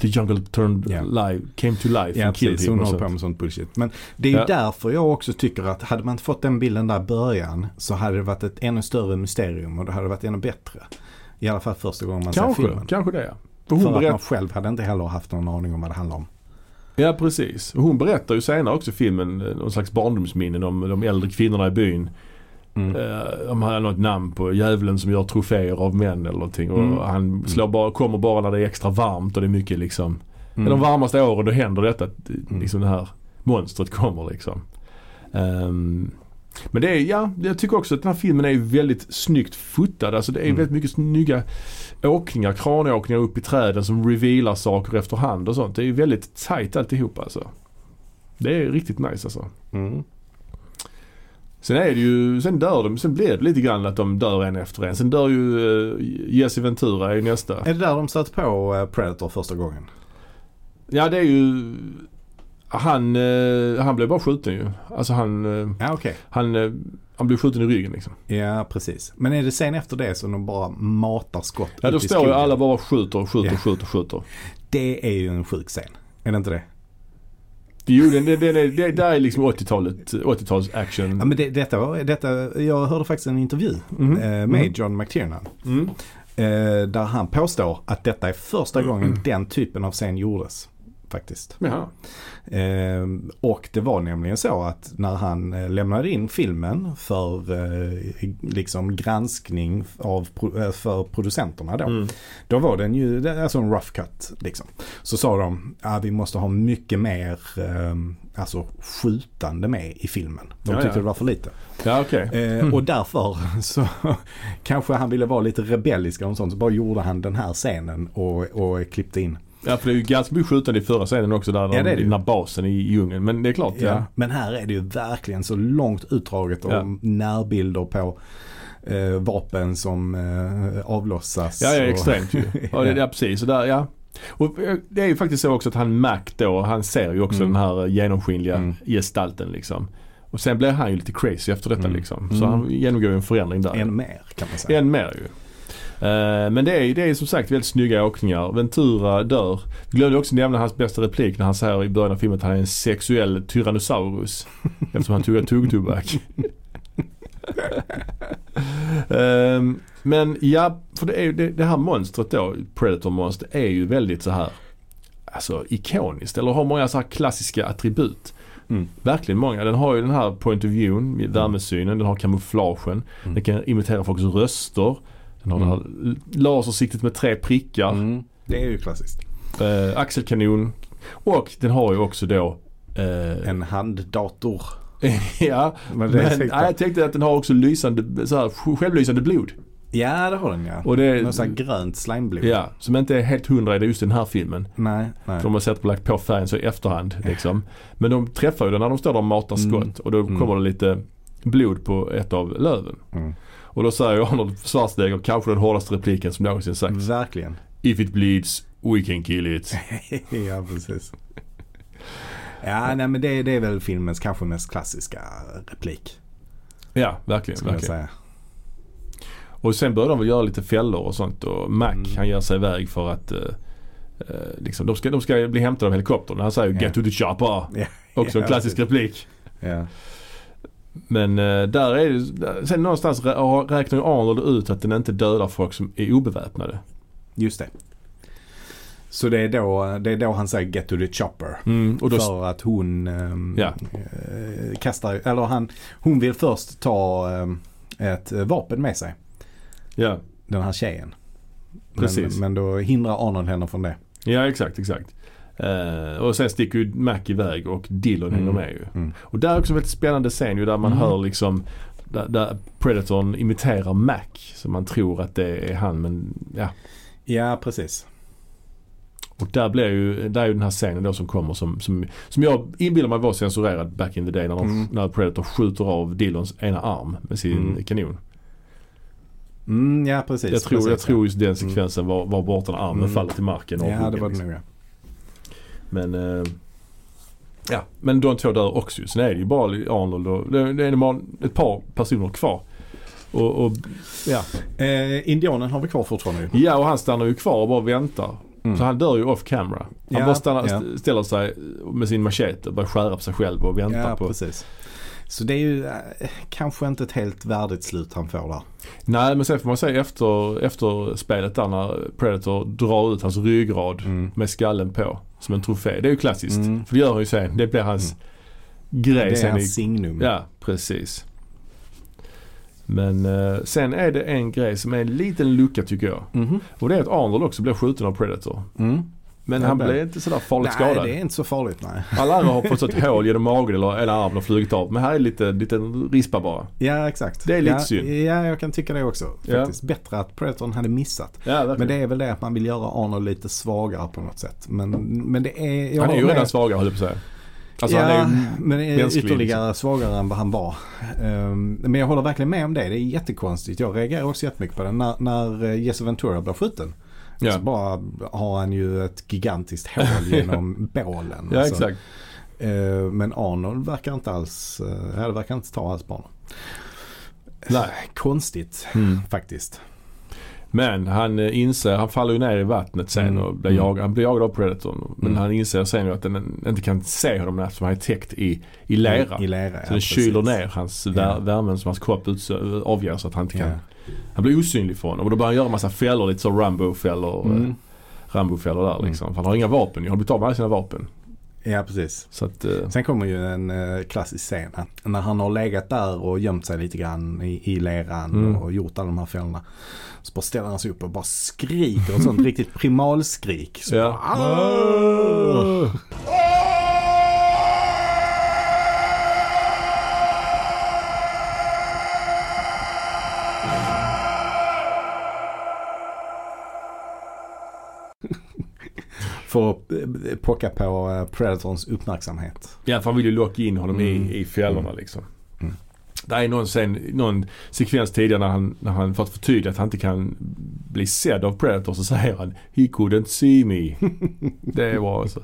Speaker 1: The jungle turned
Speaker 2: Ja.
Speaker 1: live, came to life
Speaker 2: Ja
Speaker 1: and killed
Speaker 2: precis,
Speaker 1: him.
Speaker 2: hon håller på med sånt bullshit. Men det är ju
Speaker 1: Ja.
Speaker 2: därför jag också tycker att hade man inte fått den bilden där i början så hade det varit ett ännu större mysterium och det hade varit ännu bättre. I alla fall första gången man ser
Speaker 1: Kanske,
Speaker 2: filmen.
Speaker 1: kanske det ja. För
Speaker 2: För
Speaker 1: hon
Speaker 2: att
Speaker 1: berätt,
Speaker 2: man själv hade inte heller haft någon aning om vad det handlar om.
Speaker 1: ja precis. Hon berättar ju senare också i filmen eh, någon slags barndomsminnen om de äldre kvinnorna i byn.
Speaker 2: Mm.
Speaker 1: Eh, om han har något namn på djävulen som gör troféer av män eller någonting. Och
Speaker 2: Mm.
Speaker 1: han slår bara, kommer bara när det är extra varmt och det är mycket liksom.
Speaker 2: Mm.
Speaker 1: De varmaste åren då händer detta. att,
Speaker 2: Mm.
Speaker 1: Liksom det här monstret kommer liksom. Ehm, men det är, ja, jag tycker också att den här filmen är väldigt snyggt fotad. Alltså det är
Speaker 2: Mm.
Speaker 1: väldigt mycket snygga åkningar, kranåkningar upp i träden som revealar saker efterhand och sånt. Det är väldigt tight alltihop alltså. Det är riktigt nice alltså.
Speaker 2: Mm.
Speaker 1: Sen är det ju, sen dör de, sen blir det lite grann att de dör en efter en. Sen dör ju uh, Jesse Ventura i nästa.
Speaker 2: Är det där de stöter på eh, Predator första gången?
Speaker 1: Ja det är ju, han, eh, han blev bara skjuten ju. Alltså han, eh,
Speaker 2: Ja okej.
Speaker 1: han, eh, han blev skjuten i ryggen liksom.
Speaker 2: Ja precis. Men är det sen efter det som de bara matar skott
Speaker 1: Ja då står ju alla bara skjuter skjuter
Speaker 2: Ja.
Speaker 1: skjuter skjuter.
Speaker 2: Det är ju en sjuk scen. Är det inte det?
Speaker 1: Det, det, det, det, det där är liksom 80-talet, 80-tals action.
Speaker 2: Ja men det, detta var, detta, jag hörde faktiskt en intervju eh, med
Speaker 1: Mm.
Speaker 2: John McTiernan.
Speaker 1: Mm.
Speaker 2: Eh, där han påstår att detta är första gången den typen av scen gjordes. Faktiskt. Eh, och det var nämligen så att när han eh, lämnade in filmen för eh, liksom granskning av, eh, för producenterna då.
Speaker 1: Mm.
Speaker 2: Då var den ju, alltså en rough cut liksom. Så sa de, ja vi måste ha mycket mer eh, alltså skjutande med i filmen. De tyckte
Speaker 1: ja.
Speaker 2: det var för lite.
Speaker 1: Ja okej.
Speaker 2: Eh, Och därför så kanske han ville vara lite rebellisk och sånt. Så bara gjorde han den här scenen och, och klippte in.
Speaker 1: Ja för det är ju ganska mycket skjutande i förra scenen också där
Speaker 2: Ja,
Speaker 1: den här basen i djungeln. Men det är klart. Ja.
Speaker 2: Men här är det ju verkligen så långt utdraget och
Speaker 1: Ja.
Speaker 2: närbilder på eh, vapen som eh, avlossas.
Speaker 1: Ja, ja extremt ju. Ja, det, ja precis. Så där, ja. Och eh, det är ju faktiskt så också att han Mac då, han ser ju också
Speaker 2: Mm.
Speaker 1: den här genomskinliga
Speaker 2: Mm.
Speaker 1: gestalten liksom. Och sen blir han ju lite crazy efter detta
Speaker 2: Mm.
Speaker 1: liksom. Så
Speaker 2: Mm.
Speaker 1: han genomgår ju en förändring där.
Speaker 2: Än mer kan man säga.
Speaker 1: Än mer ju. Eh, men det är, det är som sagt väldigt snygga åkningar. Ventura dör. Vi glömde också nämna hans bästa replik när han säger i början av filmen att han är en sexuell tyrannosaurus. eftersom han tuggar tuggtobak. Ehm, men ja, för det, är, det, det här monstret då, Predator-monster, är ju väldigt så här alltså ikoniskt. Eller har många så här klassiska attribut.
Speaker 2: Mm.
Speaker 1: Verkligen många. Den har ju den här point of view, värmesynen, den har kamouflagen.
Speaker 2: Mm.
Speaker 1: Den kan imitera folks röster. Den har
Speaker 2: Mm.
Speaker 1: det här lasersiktet med tre prickar.
Speaker 2: Mm. Det är ju klassiskt.
Speaker 1: Eh, axelkanon. Och den har ju också då eh,
Speaker 2: En handdator.
Speaker 1: ja,
Speaker 2: Men
Speaker 1: men nej, jag tänkte att den har också lysande, så här, självlysande blod.
Speaker 2: Ja det har den ja.
Speaker 1: Och det,
Speaker 2: Något sånt grönt slimeblod.
Speaker 1: ja, som inte är helt hundra i just den här filmen.
Speaker 2: Nej, nej.
Speaker 1: För de har sett på lagt på färgen så i efterhand liksom. Men de träffar ju den när de står där och matar
Speaker 2: Mm.
Speaker 1: skott. Och då
Speaker 2: Mm.
Speaker 1: kommer det lite blod på ett av löven.
Speaker 2: Mm.
Speaker 1: Och då säger Arnold Schwarzenegger kanske den hårdaste repliken som någonsin sagts.
Speaker 2: Verkligen.
Speaker 1: If it bleeds, we can kill it.
Speaker 2: ja precis. Ja nej men det, det är väl filmens kanske mest klassiska replik.
Speaker 1: Ja, verkligen. Verkligen. Och sen börjar de väl göra lite fällor och sånt och Mac
Speaker 2: Mm.
Speaker 1: han ger sig iväg för att eh, eh, liksom, de, ska, de ska bli hämtade av helikoptern. Han säger
Speaker 2: Ja.
Speaker 1: get to the chopper.
Speaker 2: Ja.
Speaker 1: Också en klassisk replik.
Speaker 2: Ja.
Speaker 1: Men eh, där är det, sen någonstans rä- räknar ju Arnold ut att den inte dödar folk som är obeväpnade.
Speaker 2: Just det. Så det är, då, det är då han säger get to the chopper.
Speaker 1: Mm, och då,
Speaker 2: för att hon ehm,
Speaker 1: Ja.
Speaker 2: eh, kastar, eller han, hon vill först ta ehm, ett vapen med sig.
Speaker 1: ja,
Speaker 2: Den här tjejen.
Speaker 1: Precis.
Speaker 2: Men, men då hindrar Arnold henne från det.
Speaker 1: ja, exakt, exakt. Eh, och sen sticker ju Mac iväg och Dillon
Speaker 2: Mm.
Speaker 1: hänger med ju.
Speaker 2: Mm.
Speaker 1: Och där är också en väldigt spännande scen ju där man
Speaker 2: Mm.
Speaker 1: hör liksom där, där Predatorn imiterar Mac. Så man tror att det är han men ja.
Speaker 2: Ja, precis.
Speaker 1: Och där blir ju, där är ju den här scenen då som kommer som, som, som jag inbillar mig var censurerad back in the day när, de,
Speaker 2: Mm.
Speaker 1: när Predator skjuter av Dillons ena arm med sin
Speaker 2: Mm.
Speaker 1: kanon.
Speaker 2: Mm, ja, precis.
Speaker 1: Jag tror,
Speaker 2: precis,
Speaker 1: jag tror just den
Speaker 2: Mm.
Speaker 1: sekvensen var, var borta när armen
Speaker 2: Mm.
Speaker 1: faller till marken. och
Speaker 2: Ja, det var det
Speaker 1: liksom.
Speaker 2: nog ja.
Speaker 1: Men eh, ja, men de två dör också. Sen är det ju bara Arnold och det, är bara ett par personer kvar. Och, och ja.
Speaker 2: Eh, indianen har vi kvar fortfarande
Speaker 1: ja, och han stannar ju kvar och bara väntar.
Speaker 2: Mm.
Speaker 1: Så han dör ju off camera. Han
Speaker 2: Ja,
Speaker 1: bara stannar,
Speaker 2: ja.
Speaker 1: st- ställer sig med sin machete och börjar skära på sig själv och väntar
Speaker 2: Ja,
Speaker 1: på.
Speaker 2: precis. Så det är ju eh, kanske inte ett helt värdigt slut han får där.
Speaker 1: Nej men sen får man säga efter, efter spelet där när Predator drar ut hans ryggrad
Speaker 2: Mm.
Speaker 1: med skallen på. Som en trofé. Det är ju klassiskt.
Speaker 2: Mm.
Speaker 1: För det gör han ju sen. Det blir hans grej
Speaker 2: Det är
Speaker 1: sen i
Speaker 2: hans signum.
Speaker 1: Ja, precis. Men eh, sen är det en grej som är en liten lucka tycker jag.
Speaker 2: Mhm.
Speaker 1: Och det är att Arnold också blir skjuten av Predator. Men
Speaker 2: Ja,
Speaker 1: han blev inte sådär farligt
Speaker 2: Nej,
Speaker 1: skadad.
Speaker 2: det är inte så farligt nej.
Speaker 1: Alla andra har fått ett hål genom magen eller ena armen och flugit av. Men här är lite, lite rispa bara.
Speaker 2: Ja exakt.
Speaker 1: Det är lite
Speaker 2: ja,
Speaker 1: synd.
Speaker 2: Ja jag kan tycka det också.
Speaker 1: Ja.
Speaker 2: Faktiskt bättre att Predatorn hade missat.
Speaker 1: Ja.
Speaker 2: Men det är väl det att man vill göra Arnold lite svagare på något sätt. Men, men det är...
Speaker 1: han är ju redan
Speaker 2: med.
Speaker 1: svagare höll jag på att säga. Alltså
Speaker 2: ja,
Speaker 1: han är ju
Speaker 2: men är ytterligare svagare än vad han var. Ehm, men jag håller verkligen med om det. Det är jättekonstigt. Jag reagerar också jättemycket på det. När, när eh, Jesse Ventura blir skjuten.
Speaker 1: Ja.
Speaker 2: Så bara har han ju ett gigantiskt hål genom bålen.
Speaker 1: Ja
Speaker 2: Alltså,
Speaker 1: exakt.
Speaker 2: eh, men Arnold verkar inte alls, eh, det verkar inte ta alls på honom.
Speaker 1: Nej.
Speaker 2: Konstigt
Speaker 1: Mm.
Speaker 2: faktiskt.
Speaker 1: Men han eh, inser, han faller ju ner i vattnet sen
Speaker 2: Mm.
Speaker 1: och blir
Speaker 2: Mm.
Speaker 1: jagad, han blir jagad av Predatorn. Men
Speaker 2: Mm.
Speaker 1: han inser sen att den inte kan se honom eftersom han är täckt i, i lera.
Speaker 2: I lera,
Speaker 1: så den kyler ner hans vär,
Speaker 2: Ja.
Speaker 1: värmen som hans kropp avgör så att han inte kan.
Speaker 2: Ja.
Speaker 1: Han blir osynlig för honom och då börjar han göra massa fällor, lite så Rambo-fällor.
Speaker 2: Mm.
Speaker 1: Mm. Rambo-fällor där liksom. För han har inga vapen. Han har blivit av med alla sina vapen.
Speaker 2: Ja, precis.
Speaker 1: Så att, eh,
Speaker 2: Sen kommer ju en eh, klassisk scen. När han har legat där och gömt sig lite grann i, i leran
Speaker 1: Mm.
Speaker 2: och gjort alla de här fällorna. Så bara ställer han sig upp och bara skriker ett sånt riktigt primalskrik. Så
Speaker 1: ja.
Speaker 2: bara, "Aah!" För att eh, pocka på eh, Predatorns uppmärksamhet.
Speaker 1: Ja, för han vill ju locka in honom
Speaker 2: Mm.
Speaker 1: i, i fällorna liksom.
Speaker 2: Mm.
Speaker 1: Det är någon, scen, någon sekvens tidigare när han, när han för att förtydliga att han inte kan bli sedd av Predator så säger han He couldn't see me. det bra alltså.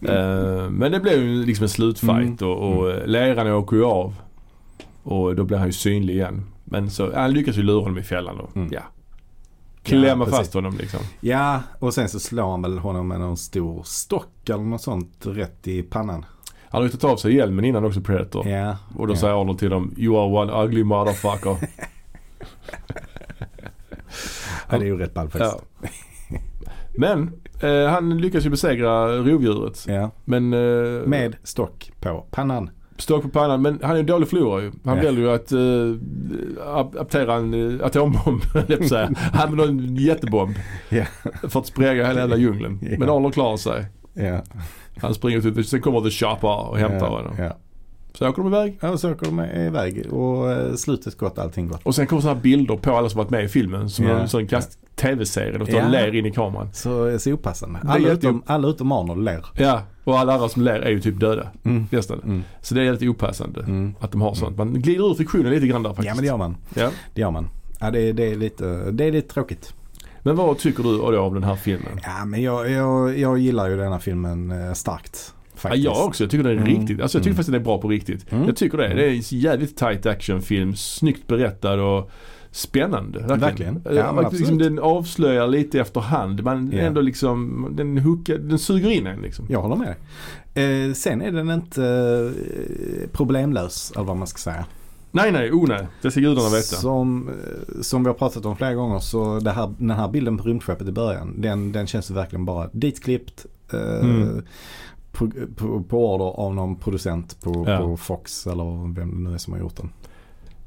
Speaker 1: Eh, men det blev ju liksom en slutfight
Speaker 2: Mm.
Speaker 1: och, och leran åker ju av. Och då blir han ju synlig igen. Men så, han lyckas ju lura honom i fällan då.
Speaker 2: Mm.
Speaker 1: Ja. Klämma
Speaker 2: precis.
Speaker 1: fast honom liksom.
Speaker 2: Ja, och sen så slår han väl honom med någon stor stock eller något sånt rätt i pannan.
Speaker 1: Han har ju tagit av sig hjälmen innan också Predator.
Speaker 2: Ja.
Speaker 1: Och då
Speaker 2: ja.
Speaker 1: säger Arnold till dem You are one ugly motherfucker.
Speaker 2: Ja, det är ju rätt ball faktiskt.
Speaker 1: Ja. Men eh, han lyckas ju besegra rovdjuret.
Speaker 2: Ja.
Speaker 1: Men eh,
Speaker 2: Med stock på pannan.
Speaker 1: Stock på pannan. Men han är en dålig förlorare ju. Han
Speaker 2: Ja.
Speaker 1: väljer ju att uh, aptera en uh, atombomb, höll jag säga. Han med en jättebomb.
Speaker 2: Ja.
Speaker 1: För att spränga hela jävla djungeln.
Speaker 2: Ja.
Speaker 1: Men Arnold klarar sig. Han springer ut, sen kommer The Chopper och hämtar honom. Så åker de iväg.
Speaker 2: ja, så åker de iväg och eh, slutet gott, allting gott.
Speaker 1: Och sen kommer sådana här bilder på alla som varit med i filmen. Som
Speaker 2: Ja.
Speaker 1: en sån kast tv-serie. De står och ler in i kameran.
Speaker 2: Så, så opassande. Alla utom, alla utom Arnold ler.
Speaker 1: Ja, och alla andra som ler är ju typ döda.
Speaker 2: Mm.
Speaker 1: Nästan.
Speaker 2: Mm.
Speaker 1: Så det är lite opassande
Speaker 2: Mm.
Speaker 1: att de har sånt. Man glider ur fiktionen lite grann där faktiskt.
Speaker 2: Ja men det gör man.
Speaker 1: Ja.
Speaker 2: Det gör man. Ja, det, det, är lite, det är lite tråkigt.
Speaker 1: Men vad tycker du om den här filmen?
Speaker 2: Ja men jag, jag, jag gillar ju denna filmen eh, starkt.
Speaker 1: Ja,
Speaker 2: Faktiskt.
Speaker 1: jag också. Jag tycker den är
Speaker 2: Mm.
Speaker 1: riktigt. Alltså jag tycker
Speaker 2: Mm.
Speaker 1: faktiskt den är bra på riktigt.
Speaker 2: Mm.
Speaker 1: Jag tycker det. Det är en jävligt tight actionfilm. Snyggt berättad och spännande. Verkligen.
Speaker 2: Verkligen.
Speaker 1: Eh,
Speaker 2: Ja, men
Speaker 1: att liksom, den avslöjar lite efterhand. Man
Speaker 2: Ja.
Speaker 1: ändå liksom, den hookar, den suger in en liksom.
Speaker 2: Jag håller med. Eh, sen är den inte eh, problemlös, eller vad man ska säga.
Speaker 1: Nej, nej, oh nej. Det ska gudarna veta.
Speaker 2: Som, eh, som vi har pratat om flera gånger så det här, den här bilden på rymdskeppet i början, den, den känns verkligen bara ditklippt. Eh,
Speaker 1: Mm.
Speaker 2: På, på, på order av någon producent på,
Speaker 1: Ja.
Speaker 2: på Fox eller vem det nu är som har gjort den.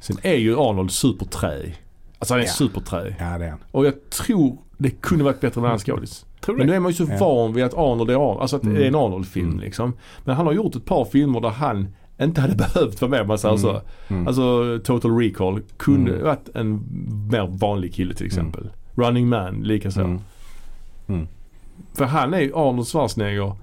Speaker 1: Sen är ju Arnold superträig. Alltså han är
Speaker 2: Ja.
Speaker 1: superträig.
Speaker 2: Ja det är han.
Speaker 1: Och jag tror det kunde varit bättre med hans skådis.
Speaker 2: Tror
Speaker 1: Men nu är man ju så
Speaker 2: Ja.
Speaker 1: van vid att Arnold är Arnold. Alltså att
Speaker 2: Mm.
Speaker 1: det är en Arnold-film
Speaker 2: Mm.
Speaker 1: liksom. Men han har gjort ett par filmer där han inte hade behövt vara med om man säger så.
Speaker 2: Mm.
Speaker 1: Alltså Total Recall kunde
Speaker 2: Mm.
Speaker 1: varit en mer vanlig kille till exempel. Running Man likaså.
Speaker 2: Mm. Mm.
Speaker 1: För han är ju Arnold Schwarzenegger.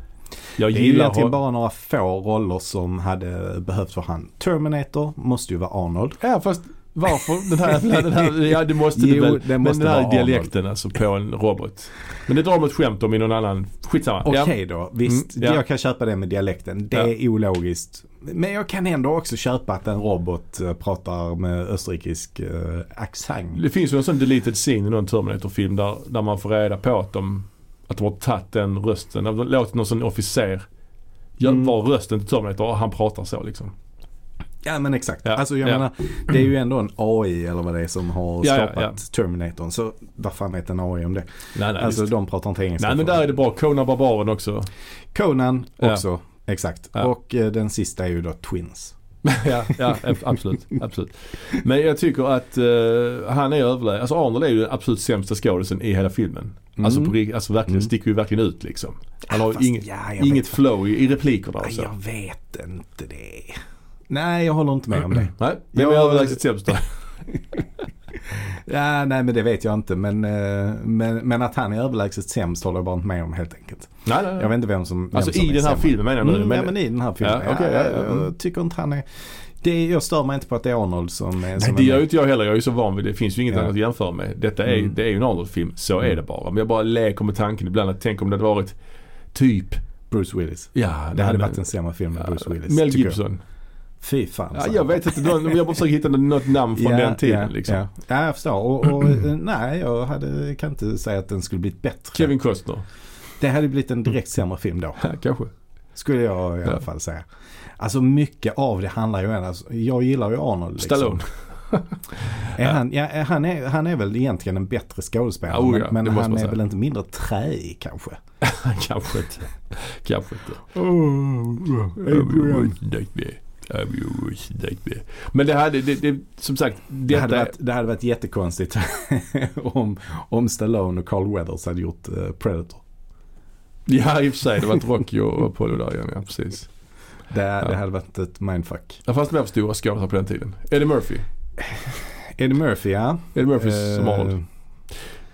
Speaker 1: Jag
Speaker 2: Det är ju
Speaker 1: gillar
Speaker 2: egentligen bara några få roller som hade behövts för han. Terminator måste ju vara Arnold.
Speaker 1: Ja fast varför den här, den här ja det måste
Speaker 2: Jo,
Speaker 1: det väl.
Speaker 2: det måste
Speaker 1: men den här
Speaker 2: vara
Speaker 1: dialekten alltså på en robot. Men det drar de ett skämt om i någon annan, skitsamma.
Speaker 2: Okej då, visst.
Speaker 1: Mm, ja.
Speaker 2: Jag kan köpa det med dialekten. Det
Speaker 1: Ja.
Speaker 2: är ologiskt. Men jag kan ändå också köpa att en robot eh, pratar med österrikisk uh, accent.
Speaker 1: Det finns ju en sån deleted scene i någon Terminator-film där, där man får reda på att de, att de har tagit den rösten. De låtit någon sån officer
Speaker 2: Mm.
Speaker 1: vara rösten till Terminator och han pratar så liksom.
Speaker 2: Ja men exakt.
Speaker 1: Ja,
Speaker 2: Alltså jag
Speaker 1: ja.
Speaker 2: menar, det är ju ändå en AI eller vad det är som har
Speaker 1: Ja,
Speaker 2: skapat
Speaker 1: ja.
Speaker 2: Terminatorn. Så vad fan vet en AI om det?
Speaker 1: Nej, nej,
Speaker 2: alltså
Speaker 1: visst.
Speaker 2: de pratar inte engelska.
Speaker 1: nej men där är det bra. Conan Barbaren också.
Speaker 2: Conan också. Exakt. Och eh, den sista är ju då Twins.
Speaker 1: ja, ja absolut, absolut. Men jag tycker att eh, han är överlägsen. Alltså Arnold är ju den absolut sämsta skådisen i hela filmen.
Speaker 2: Mm.
Speaker 1: Alltså, på, alltså verkligen,
Speaker 2: Mm.
Speaker 1: sticker ju verkligen ut liksom. Han har
Speaker 2: Fast,
Speaker 1: inget,
Speaker 2: ja, jag
Speaker 1: inget flow i, i replikerna och
Speaker 2: Nej,
Speaker 1: så.
Speaker 2: jag vet inte det. Nej, jag håller inte med om det.
Speaker 1: Nej, vem är
Speaker 2: Jag-
Speaker 1: överlägset sämst då?
Speaker 2: Ja, nej, men det vet jag inte. Men, eh, men, men att han är överlägset sämst håller jag bara inte med om helt enkelt.
Speaker 1: Nej, nej, nej.
Speaker 2: Jag vet inte vem som vem
Speaker 1: Alltså
Speaker 2: som
Speaker 1: i den här
Speaker 2: sämre.
Speaker 1: filmen menar jag nu.
Speaker 2: Mm,
Speaker 1: men,
Speaker 2: ja, men i den här filmen.
Speaker 1: Ja, okej, ja, ja,
Speaker 2: jag,
Speaker 1: mm.
Speaker 2: jag tycker inte han är... Det, jag stör mig inte på att det är Arnold som är...
Speaker 1: Nej,
Speaker 2: som
Speaker 1: det
Speaker 2: är
Speaker 1: gör ju inte jag heller. Jag är ju så van vid det. Det finns ju inget
Speaker 2: Ja.
Speaker 1: annat att jämföra med. Detta är,
Speaker 2: Mm.
Speaker 1: det är ju en Arnold-film. Så är
Speaker 2: Mm.
Speaker 1: det bara. Men jag bara leker med tanken ibland att tänk om det hade varit typ,
Speaker 2: Bruce Willis.
Speaker 1: ja,
Speaker 2: Det
Speaker 1: nej,
Speaker 2: hade
Speaker 1: men-
Speaker 2: varit en sämre film med
Speaker 1: ja,
Speaker 2: Bruce Willis.
Speaker 1: Mel. Gibson.
Speaker 2: Fy fan.
Speaker 1: Ja, jag vet inte. någon- Jag bara försöker hitta något namn från
Speaker 2: Ja,
Speaker 1: den tiden
Speaker 2: ja,
Speaker 1: liksom.
Speaker 2: Ja. ja, jag förstår. Och, och eh, nej, jag hade, kan inte säga att den skulle blivit bättre.
Speaker 1: Kevin Costner.
Speaker 2: Det hade blivit en direkt sämre film då.
Speaker 1: Ja, kanske.
Speaker 2: Skulle jag i alla fall säga. Alltså mycket av det handlar ju om, alltså, jag gillar ju Arnold. Liksom.
Speaker 1: Stallone.
Speaker 2: Är han, ja, är- han, är, han är väl egentligen en bättre skådespelare.
Speaker 1: Oh ja,
Speaker 2: men han är
Speaker 1: säga.
Speaker 2: väl inte mindre träig kanske.
Speaker 1: kanske inte. Kanske inte.
Speaker 2: Adrian.
Speaker 1: Men det hade, det, det, som sagt,
Speaker 2: Det hade, varit, det hade varit jättekonstigt om, om Stallone och Carl Weathers hade gjort eh, Predator.
Speaker 1: Ja, i och för sig. Det var Rocky och Apollo där igen. Ja, precis.
Speaker 2: Det,
Speaker 1: Ja.
Speaker 2: det hade varit ett mindfuck.
Speaker 1: Det fanns mer stora skådespelare på den tiden. Eddie Murphy.
Speaker 2: Eddie Murphy ja.
Speaker 1: Eddie Murphy som
Speaker 2: Eh,
Speaker 1: Arnold.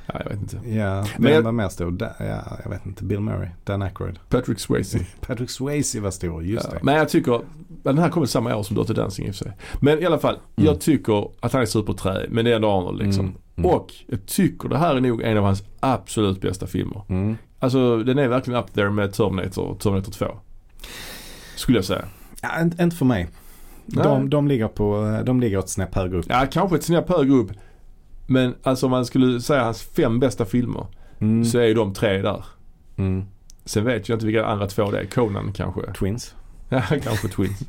Speaker 1: Ja, jag vet inte.
Speaker 2: Ja,
Speaker 1: Men
Speaker 2: vem
Speaker 1: jag-
Speaker 2: var mer stor? Da, ja, jag vet inte. Bill Murray, Dan Aykroyd.
Speaker 1: Patrick Swayze.
Speaker 2: Patrick Swayze var stor, just
Speaker 1: Ja,
Speaker 2: det.
Speaker 1: men jag tycker, den här kommer samma år som Dirty Dancing i och för sig. Men i alla fall,
Speaker 2: Mm.
Speaker 1: jag tycker att han är superträig. Men det är ändå Arnold liksom.
Speaker 2: Mm, mm.
Speaker 1: Och jag tycker det här är nog en av hans absolut bästa filmer.
Speaker 2: Mm.
Speaker 1: Alltså den är verkligen up there med Terminator Terminator 2. Skulle jag säga.
Speaker 2: Ja, inte, inte för mig. De, de, ligger på, de ligger ett snäpp högre upp.
Speaker 1: Ja, kanske ett snäpp högre upp. Men alltså om man skulle säga hans fem bästa filmer
Speaker 2: Mm.
Speaker 1: så är ju de tre där.
Speaker 2: Mm.
Speaker 1: Sen vet jag inte vilka andra två det är. Conan kanske.
Speaker 2: Twins.
Speaker 1: Ja, kanske Twins.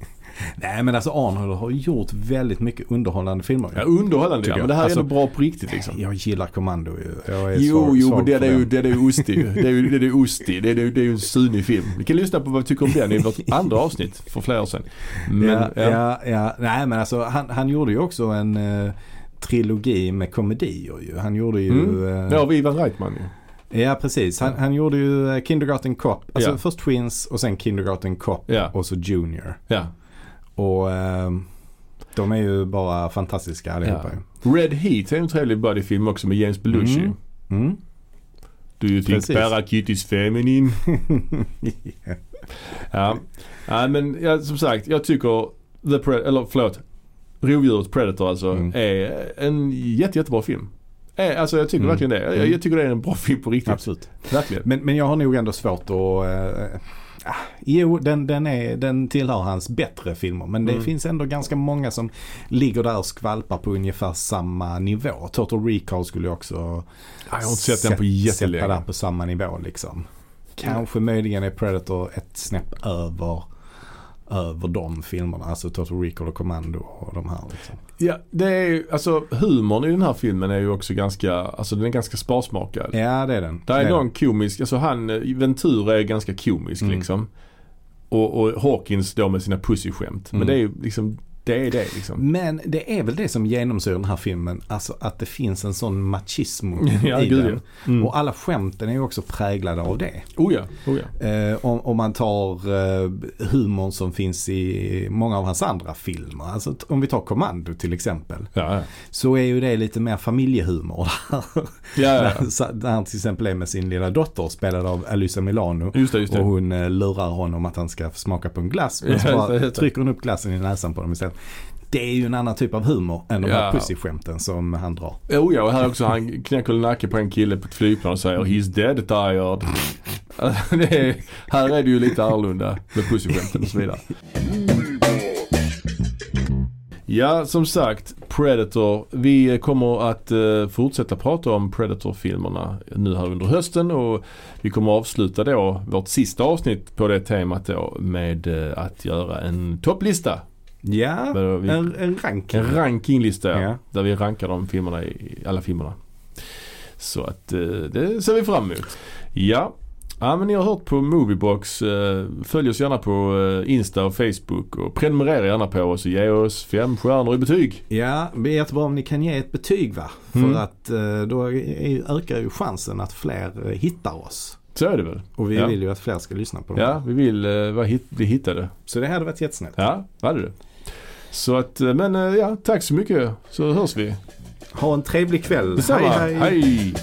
Speaker 2: Nej men alltså Arnold har gjort väldigt mycket underhållande filmer.
Speaker 1: Ja, underhållande ja. Men det här
Speaker 2: Alltså,
Speaker 1: är ändå bra på riktigt liksom.
Speaker 2: Jag gillar Kommando ju. Jag är
Speaker 1: Jo,
Speaker 2: svag,
Speaker 1: jo,
Speaker 2: svag
Speaker 1: det, är ju, det är ju ostig. Det är ju, det är ju ostig. Det är, det är ju en sunig film. Vi kan lyssna på vad vi tycker om den i vårt andra avsnitt för flera år sedan. Men,
Speaker 2: ja,
Speaker 1: ja.
Speaker 2: ja. Ja, Nej men alltså han, han gjorde ju också en eh, trilogi med komedier ju. Han gjorde ju...
Speaker 1: Mm.
Speaker 2: eh,
Speaker 1: Ja, Ivan Reitman ju.
Speaker 2: Ja precis. Han, han gjorde ju eh, Kindergarten Cop. Alltså
Speaker 1: Ja.
Speaker 2: först Twins och sen Kindergarten Cop
Speaker 1: Ja.
Speaker 2: och så Junior.
Speaker 1: Ja.
Speaker 2: Och ehm, de är ju bara fantastiska allihopa
Speaker 1: Ja. Red Heat är en trevlig buddyfilm också med James Belushi.
Speaker 2: Mm. Mm.
Speaker 1: Do you think. Parakit is feminine? Ja. ja, men ja, som sagt, jag tycker The Pre- eller förlåt, Rovdjuret Predator alltså
Speaker 2: Mm.
Speaker 1: är en jätte, jättebra film. Eh, Alltså jag tycker
Speaker 2: Mm.
Speaker 1: verkligen det. Jag,
Speaker 2: Mm.
Speaker 1: jag tycker det är en bra film på riktigt.
Speaker 2: Absolut.
Speaker 1: Verkligen.
Speaker 2: Men, men jag har nog ändå svårt att... Jo, den, den, är, den tillhör hans bättre filmer. Men det
Speaker 1: Mm.
Speaker 2: finns ändå ganska många som ligger där och skvalpar på ungefär samma nivå. Total Recall skulle jag också
Speaker 1: jag har inte sett den på
Speaker 2: sätta
Speaker 1: jättelänge.
Speaker 2: där på samma nivå liksom. Kanske möjligen är Predator ett snäpp över, över de filmerna. Alltså Total Recall och Commando och de här liksom.
Speaker 1: Ja, det är ju, alltså humorn i den här filmen är ju också ganska, alltså den är ganska sparsmakad.
Speaker 2: Ja, det är den.
Speaker 1: Det är
Speaker 2: är
Speaker 1: någon komisk, alltså han, eh, Ventura är ganska komisk
Speaker 2: Mm.
Speaker 1: liksom. Och, och Hawkins då med sina pussyskämt. Men
Speaker 2: Mm.
Speaker 1: det är ju liksom, det är det liksom.
Speaker 2: Men det är väl det som genomsyrar den här filmen. Alltså att det finns en sån machismo
Speaker 1: Ja,
Speaker 2: i
Speaker 1: gud,
Speaker 2: den.
Speaker 1: ja. Mm.
Speaker 2: Och alla skämten är ju också präglade av det.
Speaker 1: Oh ja, oh ja.
Speaker 2: Eh, om, om man tar eh, humorn som finns i många av hans andra filmer. Alltså om vi tar Commando till exempel.
Speaker 1: Ja.
Speaker 2: Så är ju det lite mer familjehumor.
Speaker 1: Ja.
Speaker 2: Så- Där han till exempel är med sin lilla dotter spelad av Alyssa Milano.
Speaker 1: Just det, just det.
Speaker 2: Och hon eh, lurar honom att han ska smaka på en glass. Men så bara trycker hon upp glassen i näsan på dem istället. Det är ju en annan typ av humor än de här
Speaker 1: Ja.
Speaker 2: pussyskämten som han drar.
Speaker 1: Oh ja, och här också han knäcker nacke på en kille på ett flygplan och säger He's dead tired. Alltså, är, här är det ju lite annorlunda med pussyskämten och så vidare. Ja, som sagt, Predator. Vi kommer att eh, fortsätta prata om Predator-filmerna nu här under hösten och vi kommer avsluta då vårt sista avsnitt på det temat då med eh, att göra en topplista.
Speaker 2: Ja,
Speaker 1: vi-
Speaker 2: en, en ranking.
Speaker 1: En rankinglista ja. Där vi rankar de filmerna i alla filmerna. Så att eh, det ser vi fram emot. Ja, Ja men ni har hört på Moviebox. Eh, Följ oss gärna på eh, Insta och Facebook och prenumerera gärna på oss och ge oss fem stjärnor i betyg.
Speaker 2: Ja, det är jättebra om ni kan ge ett betyg va?
Speaker 1: Mm.
Speaker 2: För att eh, då ökar ju chansen att fler hittar oss.
Speaker 1: Så är det väl?
Speaker 2: Och vi
Speaker 1: Ja.
Speaker 2: vill ju att fler ska lyssna på dem.
Speaker 1: Ja, vi vill hit, bli hittade.
Speaker 2: Så det hade varit jättesnällt.
Speaker 1: Ja, vad hade det. Så att, eh, men eh, ja, tack så mycket så hörs vi.
Speaker 2: Ha en trevlig kväll.
Speaker 1: Detsamma. hej.